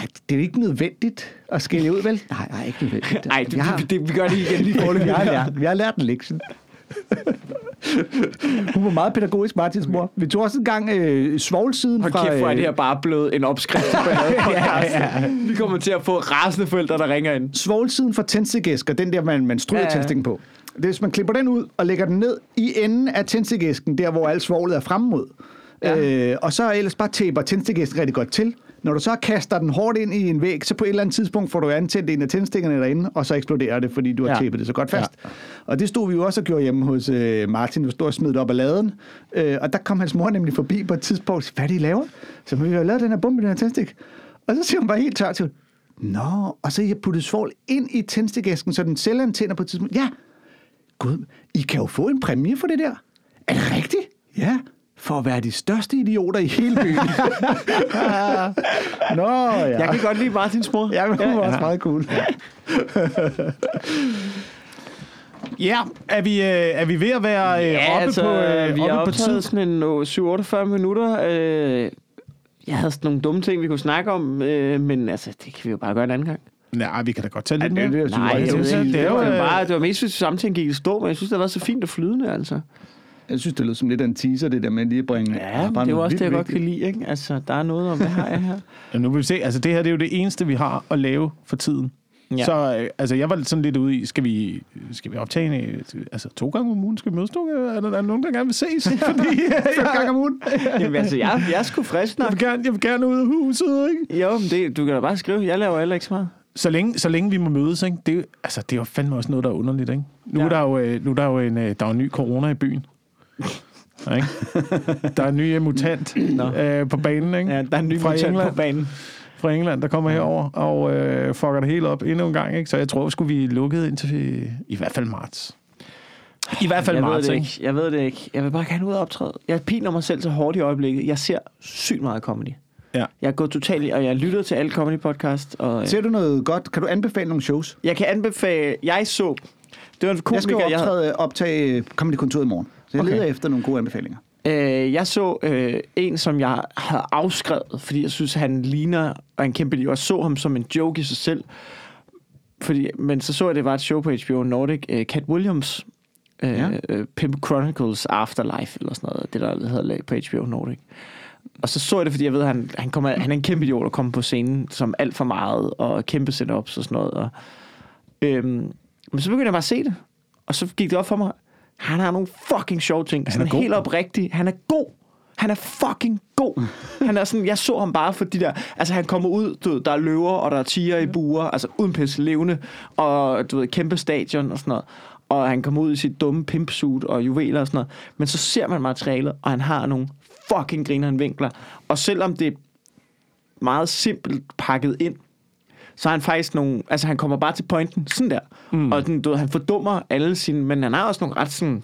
ej, det er ikke nødvendigt at skælde ud, vel? Nej, nej, ikke nødvendigt. Nej, det, vi har, det, det, vi gør det igen lige vi forløbig. har lært, vi har lært en lektion. Hun var meget pædagogisk, Martins mor. Vi tog også en gang øh, svovlsiden Hold fra... kæft, hvor er øh, det her bare blevet en opskrift på ja, ja. Vi kommer til at få rasende forældre, der ringer ind. svovlsiden fra tændstikæsker, den der, man, man stryger Ja, tændstikken på. Det er, hvis man klipper den ud og lægger den ned i enden af tændstikæsken, der hvor alt svovlet er frem mod. Ja. Øh, og så ellers bare taper tændstikæsken rigtig godt til. Når du så kaster den hårdt ind i en væg, så på et eller andet tidspunkt får du antændt en af tændstikkerne derinde, og så eksploderer det, fordi du har Ja. tæppet det så godt fast. Ja. Og det stod vi jo også og gjorde hjemme hos øh, Martin, du stod og smed det op ad laden. Øh, og der kom hans mor nemlig forbi på et tidspunkt og sagde, hvad I laver? Så vi har lavet den her bombe, den her tændstik. Og så siger hun bare helt tørt til Nå, og så har jeg puttet svovl ind i tændstikæsken, så den selv antænder på et tidspunkt. Ja, gud, I kan jo få en præmie for det der. Er det rigtigt? Ja, for at være de største idioter i hele byen. Nå, ja. Jeg kan godt lide Martins mor. Ja, men hun var også meget cool. Ja, er vi, øh, er vi ved at være øh, Ja, oppe altså, på, øh, vi har oppe på tid? sådan en øh, 7-48 minutter. Øh, jeg havde sådan nogle dumme ting, vi kunne snakke om, øh, men altså, det kan vi jo bare gøre en anden gang. Nej, vi kan da godt tage Ja, lidt det er mere. det, Nej, var det det, er det, jo, var øh, bare, det var mest, hvis samtalen gik i stå, men jeg synes, det været så fint og flydende, altså. Jeg synes, det lød som lidt af en teaser, det der med lige at bringe... Ja, bare det er jo også det, jeg godt kan lide, ikke? Altså, der er noget om, hvad har jeg her? Ja, nu vil vi se. Altså, det her det er jo det eneste, vi har at lave for tiden. Ja. Ja. Så øh, altså, jeg var sådan lidt ude i, skal vi, skal vi optage en, øh, altså, to gange om ugen? Skal vi mødes to gange? Er der, er der nogen, der gerne vil ses? Fordi, Fem gange om ugen. Jamen, altså, jeg, jeg er sgu frisk jeg, nok. vil gerne, jeg vil gerne ud af huset, ikke? Jo, men det, du kan da bare skrive, jeg laver heller ikke så meget. Så længe, så længe vi må mødes, ikke? Det, er jo- altså, det er jo fandme også noget, der er underligt, ikke? Nu, Ja. ja. er, der jo, øh, nu er der jo en, øh, der er en ny corona i byen. Ikke? Der er en ny øh, mutant øh, på banen, ikke? Ja, der er en ny Fra mutant England. på banen. fra England, der kommer herover og øh, fucker det hele op endnu en gang. Ikke? Så jeg tror, skulle vi lukkede indtil vi, i hvert fald marts. I hvert fald jeg marts, ved det ikke? Jeg ved det ikke. Jeg vil bare gerne ud og optræde. Jeg piner mig selv så hårdt i øjeblikket. Jeg ser sygt meget comedy. Ja. Jeg er gået totalt, og jeg lytter til alle comedy podcast. Og øh, Ser du noget godt? Kan du anbefale nogle shows? jeg kan anbefale, jeg så, det var en Jeg skal jo komiker, jeg, havde, optræde, optage Comedy Kontoret i morgen. Så jeg Okay. leder efter nogle gode anbefalinger. øh, jeg så øh, en, som jeg havde afskrevet, fordi jeg synes, han ligner, og en kæmpe liv, og så ham som en joke i sig selv. fordi, men så så jeg, det var et show på HBO Nordic, uh, Cat Williams, uh, Ja. uh, Pimp Chronicles Afterlife, eller sådan noget, det der hedder på HBO Nordic. Og så så jeg det, fordi jeg ved, at han, han, kommer, han er en kæmpe idiot at komme på scenen, som alt for meget, og kæmpe setups og sådan noget. Og, øhm, men så begyndte jeg bare at se det, og så gik det op for mig, han har nogle fucking sjove ting. Han er Sådan god. helt oprigtigt. Han er god. Han er fucking god. Han er sådan, jeg så ham bare for de der, altså han kommer ud, du ved, der er løver, og der er tiger i buer, altså uden pisse levende, og du ved, kæmpe stadion og sådan noget. Og han kommer ud i sit dumme pimpsuit og juveler og sådan noget. Men så ser man materialet, og han har nogle fucking grinerende vinkler. Og selvom det er meget simpelt pakket ind, så har han faktisk nogle, altså han kommer bare til pointen, sådan der. Mm. Og den, du ved, han fordummer alle sine, men han har også nogle ret sådan,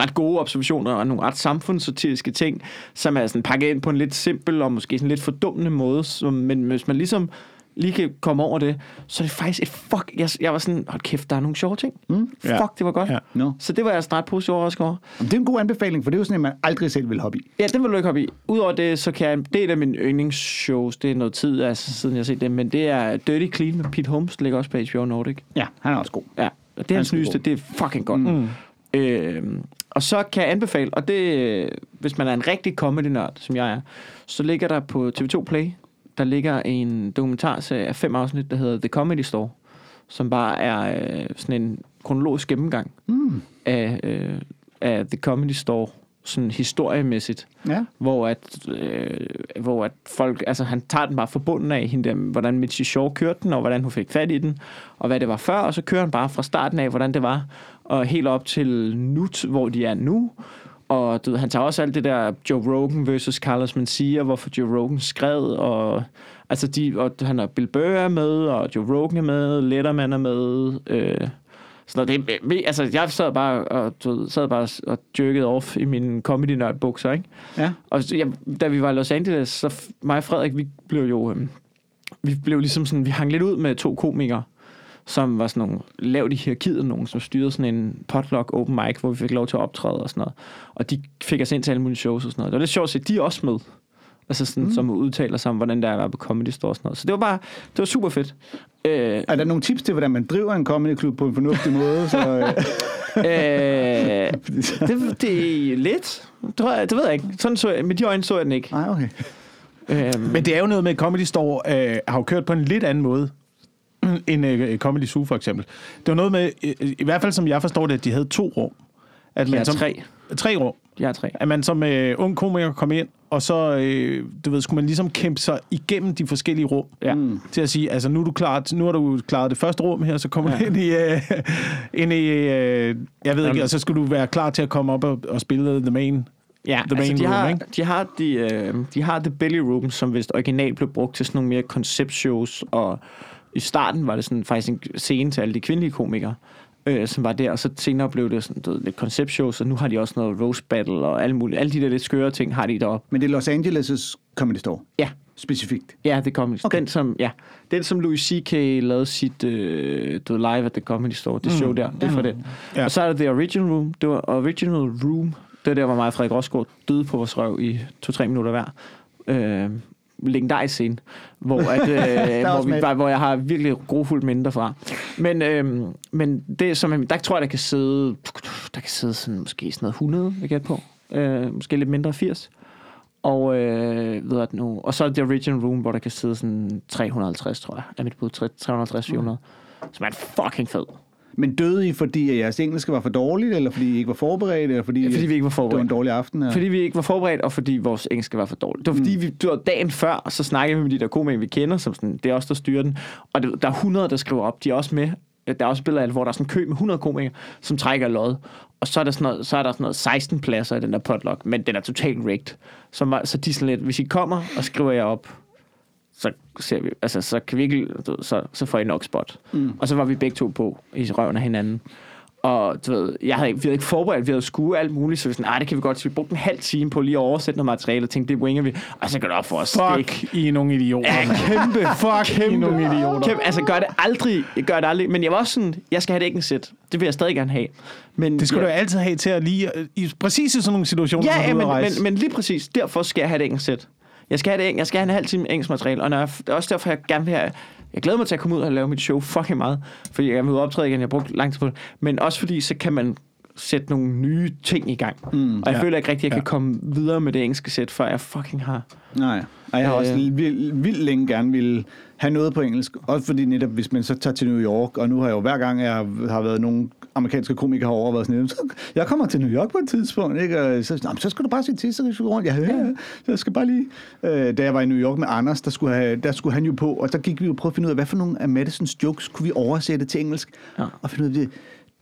ret gode observationer og nogle ret samfundssatiriske ting, som er sådan pakket ind på en lidt simpel og måske sådan lidt fordummende måde. Som, men hvis man ligesom lige kan komme over det, så er det faktisk et fuck... Jeg, jeg var sådan, hold kæft, der er nogle sjove ting. Mm. Fuck, Ja. det var godt. Ja. Nå. Så det var jeg snart positivt overrasket over. Det er en god anbefaling, for det er jo sådan, at man aldrig selv vil hoppe i. Ja, den vil du ikke hoppe i. Udover det, så kan jeg... Det er et af mine yndlingsshows. Det er noget tid, altså, siden jeg har set det. Men det er Dirty Clean med Pete Holmes. Det ligger også på HBO Nordic. Ja, han er også god. Ja, og det er hans nyeste. god. Det er fucking godt. Mm. Øhm, og så kan jeg anbefale, og det, øh, hvis man er en rigtig comedy-nørd, som jeg er, så ligger der på TV2 Play, der ligger en dokumentarserie af fem afsnit, der hedder The Comedy Store, som bare er øh, sådan en kronologisk gennemgang mm. af, øh, af The Comedy Store, sådan historiemæssigt Ja. hvor at, øh, hvor at folk, altså han tager den bare fra bunden af, hende der, hvordan Mitzi Shaw kørte den, og hvordan hun fik fat i den, og hvad det var før, og så kører han bare fra starten af, hvordan det var, og helt op til nu, hvor de er nu, og du han tager også alt det der Joe Rogan versus Carlos Mencia, hvorfor Joe Rogan skred, og altså de, og han har Bill Burr er med, og Joe Rogan er med, Letterman er med, øh, så det, altså, jeg sad bare og, du sad bare og jerkede off i mine comedy nørd bukser, ikke? Ja. Og ja, da vi var i Los Angeles, så mig og Frederik, vi blev jo... Øhm, vi blev ligesom sådan, vi hang lidt ud med to komikere, som var sådan nogle lavt i hierarkiet, nogen som styrede sådan en potluck open mic, hvor vi fik lov til at optræde og sådan noget. Og de fik os ind til alle mulige shows og sådan noget. Det var lidt sjovt at se, de er også med. Altså sådan, mm. som udtaler sig om, hvordan der er at være på Comedy Store og sådan noget. Så det var bare, det var super fedt. Øh, Er der nogle tips til, hvordan man driver en comedy klub på en fornuftig måde? Så, øh, øh, det, det er lidt. Det, tror jeg, det ved jeg ikke. Sådan så jeg, med de øjne så jeg den ikke. nej, okay. Øh, Men det er jo noget med, at Comedy Store øh, har jo kørt på en lidt anden måde end øh, Comedy Zoo for eksempel. Det var noget med, øh, i hvert fald som jeg forstår det, at de havde to rum. At de har som, tre. Tre rum. Har tre. At man som øh, ung komiker kom ind, og så øh, du ved, skulle man ligesom kæmpe sig igennem de forskellige rum. Ja. Mm. Til at sige, altså nu er du klar, nu har du klaret det første rum her, så kommer ja. Ja. ind i, øh, ind i øh, jeg ved ikke, Jamen. og så skulle du være klar til at komme op og, og spille The Main. Ja, The altså de, room, har, ikke? de har de, øh, de har The Belly Room, som vist originalt blev brugt til sådan nogle mere konceptshows, og i starten var det sådan faktisk en scene til alle de kvindelige komikere, øh, som var der, og så senere blev det sådan du lidt konceptshows, og nu har de også noget roast battle og alle mulige, alle de der lidt skøre ting har de deroppe. Men det er Los Angeles' Comedy Store, Ja, specifikt. ja, det kom. Okay. Okay. Den, som, ja, den, som Louis C.K. lavede sit øh, du live at the Comedy Store, det show der, det er for det. Ja. Ja. Og så er der The Original Room. Det var Original Room. Det var der, hvor mig og Frederik Rosgaard døde på vores røv i to-tre minutter hver. Øh, legendarisk scene, hvor, at, øh, hvor, vi, bare, hvor jeg har virkelig grofuldt minde derfra. Men, øh, men det, som, der tror jeg, der kan sidde, der kan sidde sådan, måske sådan noget 100, vil jeg gætte på. Øh, måske lidt mindre 80. Og, øh, ved jeg nu, og så er det The Original Room, hvor der kan sidde sådan 350, tror jeg, er mit bud, 350-400, som er fucking fed. Men døde I, fordi at jeres engelske var for dårligt, eller fordi I ikke var forberedt, eller fordi, Fordi vi ikke var det var en forberedt. dårlig aften? Ja. Fordi vi ikke var forberedt, og fordi vores engelsk var for dårligt. Det var fordi, vi, det var dagen før, og så snakkede vi med de der komikere, vi kender, som sådan, det er os, der styrer den. Og det, der er 100, der skriver op. De er også med. Der er også billeder af det, hvor der er sådan en kø med 100 komikere, som trækker lod. Og så er, der sådan noget, så er der sådan noget 16 pladser i den der potluck, men den er totalt rigged. Så, så de sådan lidt, hvis I kommer og skriver jer op, så ser vi, altså, så kan vi ikke, så, så får I nok spot. Mm. Og så var vi begge to på i røven af hinanden. Og du ved, jeg havde, ikke- vi havde ikke forberedt, vi havde skue alt muligt, så vi sådan, "Ej, det kan vi godt, så vi brugte en halv time på lige at oversætte noget materiale, og tænkte, det winger vi, og så går det op for os. Det ikke- Fuck, I er nogle idioter. Ja, kæmpe, Fuck, I er nogle idioter. Kæmpe, altså gør det aldrig, gør det aldrig. Men jeg var også sådan, jeg skal have det ikke en sæt. Det vil jeg stadig gerne have. Men Det skulle ja, du altid have til at lige... I, præcis i sådan nogle situationer, Ja, ja men, men, men lige præcis derfor skal jeg have det engelsk sæt. Jeg skal have, det, jeg skal have en halv time engelsk materiale, og når jeg, det er også derfor, jeg gerne vil have... Jeg glæder mig til at komme ud og lave mit show fucking meget, fordi jeg gerne vil optræde igen, jeg har brugt lang tid på det, men også fordi, så kan man sætte nogle nye ting i gang. Mm, og jeg ja. føler ikke rigtig, at jeg Ja. kan komme videre med det engelske sæt, før jeg fucking har... Nej, og jeg har også Øh. vildt, vildt længe gerne ville have noget på engelsk. Også fordi netop, hvis man så tager til New York, og nu har jeg jo hver gang, jeg har været nogle amerikanske komikere herovre, været sådan så jeg kommer til New York på et tidspunkt, ikke? Og så, "Nå, men så skal du bare sige til, så kan du rundt. Ja, ja, ja. Så jeg skal bare lige... Øh, da jeg var i New York med Anders, der skulle, have, der skulle han jo på, og der gik vi jo og prøvede at finde ud af, hvad for nogle af Madisons jokes kunne vi oversætte til engelsk. Ja. Og finde ud af det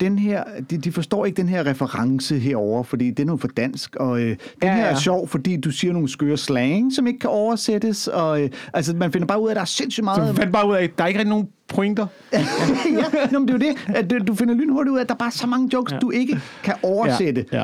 den her, de, de forstår ikke den her reference herover, fordi det er noget for dansk, og øh, den Ja, her er ja. sjov, fordi du siger nogle skøre slang, som ikke kan oversættes, og øh, altså, man finder bare ud af, at der er sindssygt Så meget... vi fandt bare ud af, at der er ikke rigtig nogen pointer. ja, Nå, men det er jo det, at du, du finder lynhurtigt ud af, at der er bare så mange jokes, ja. Ja. du ikke kan oversætte. Ja,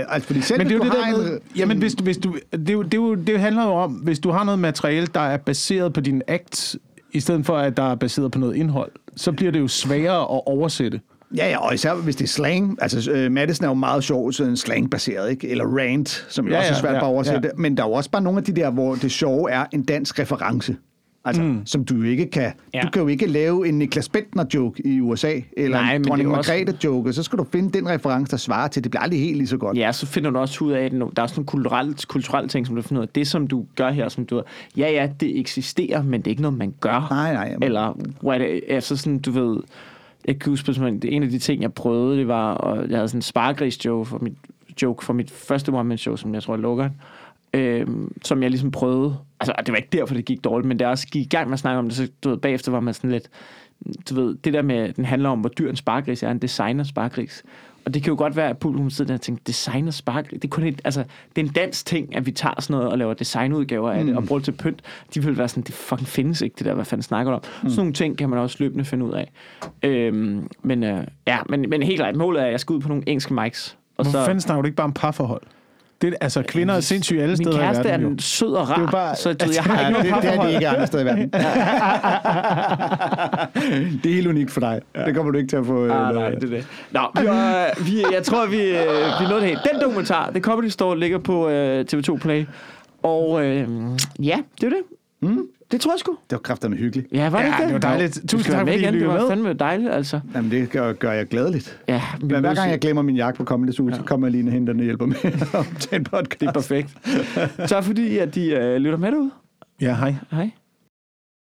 Øh, altså, fordi selv Men det er jo det du der en- med, jamen hvis du, hvis du, det, jo, det, jo, det handler jo om, hvis du har noget materiale, der er baseret på din act, i stedet for at der er baseret på noget indhold, så bliver det jo sværere at oversætte. Ja, ja, og især hvis det er slang. Altså, øh, Madison er jo meget sjov, sådan slang-baseret, ikke? Eller rant, som Ja, også er svært ja, at oversætte. ja. Men der er jo også bare nogle af de der, hvor det sjove er en dansk reference. Altså, mm. som du jo ikke kan. Ja. Du kan jo ikke lave en Niklas Bentner-joke i USA, eller Nej, en Dronning Margrethe-joke, så skal du finde den reference, der svarer til. Det bliver aldrig helt lige så godt. Ja, så finder du også ud af, at der er også nogle kulturelle, kulturelle ting, som du finder ud af. Det, som du gør her, som du ja, ja, det eksisterer, men det er ikke noget, man gør. Nej, nej. jamen. Eller, what, altså sådan, du ved, jeg kan huske, at en af de ting, jeg prøvede, det var, og jeg havde sådan en spargris joke for mit, joke for mit første one show, som jeg tror, jeg lukker, øh, som jeg ligesom prøvede. Altså, det var ikke derfor, det gik dårligt, men det også gik i gang med at snakke om det, så du ved, bagefter var man sådan lidt, du ved, det der med, den handler om, hvor dyr en spargris er, en designer spargris. Og det kan jo godt være, at publikum sidder der og tænker, designer spargris, det er kun et, altså, det er en dansk ting, at vi tager sådan noget og laver designudgaver af det, og bruger det til pynt. De vil være sådan, det fucking findes ikke, det der, hvad fanden snakker du om? Mm. Sådan nogle ting kan man også løbende finde ud af. Øhm, men, øh, ja, men, men helt klart, målet er, at jeg skal ud på nogle engelske mics. Og Hvorfor så, fanden snakker du ikke bare om parforhold? Det, er- altså, kvinder er sindssyge alle min steder i kæreste er verden. jo. den sød og rar, Det er bare- så du, jeg har Ja, ikke det, noget det er parforhold. det ikke andre steder i verden. det er helt unikt for dig. Det kommer du ikke til at få... øh, Ah, nej, det er det. Nå, vi, var, vi, jeg tror, vi, øh, vi nåede det helt. Den dokumentar, The Comedy Store, ligger på øh, TV2 Play. Og øh, ja, det er det. Mm. Det tror jeg sgu. Det var kraftedeme hyggeligt. Ja, var det Ja, det? det var dejligt. Du Tusind tak, fordi I igen. Det lyttede var med. fandme dejligt, altså. Jamen, det gør, gør jeg glædeligt. Ja, Men hver gang i- jeg glemmer min jakke på Comedy Zoo, så kommer jeg lige ind og henter den og hjælper med at optage en podcast. Det er perfekt. tak fordi, at de øh, lytter med derude. Ja, hej. Hej.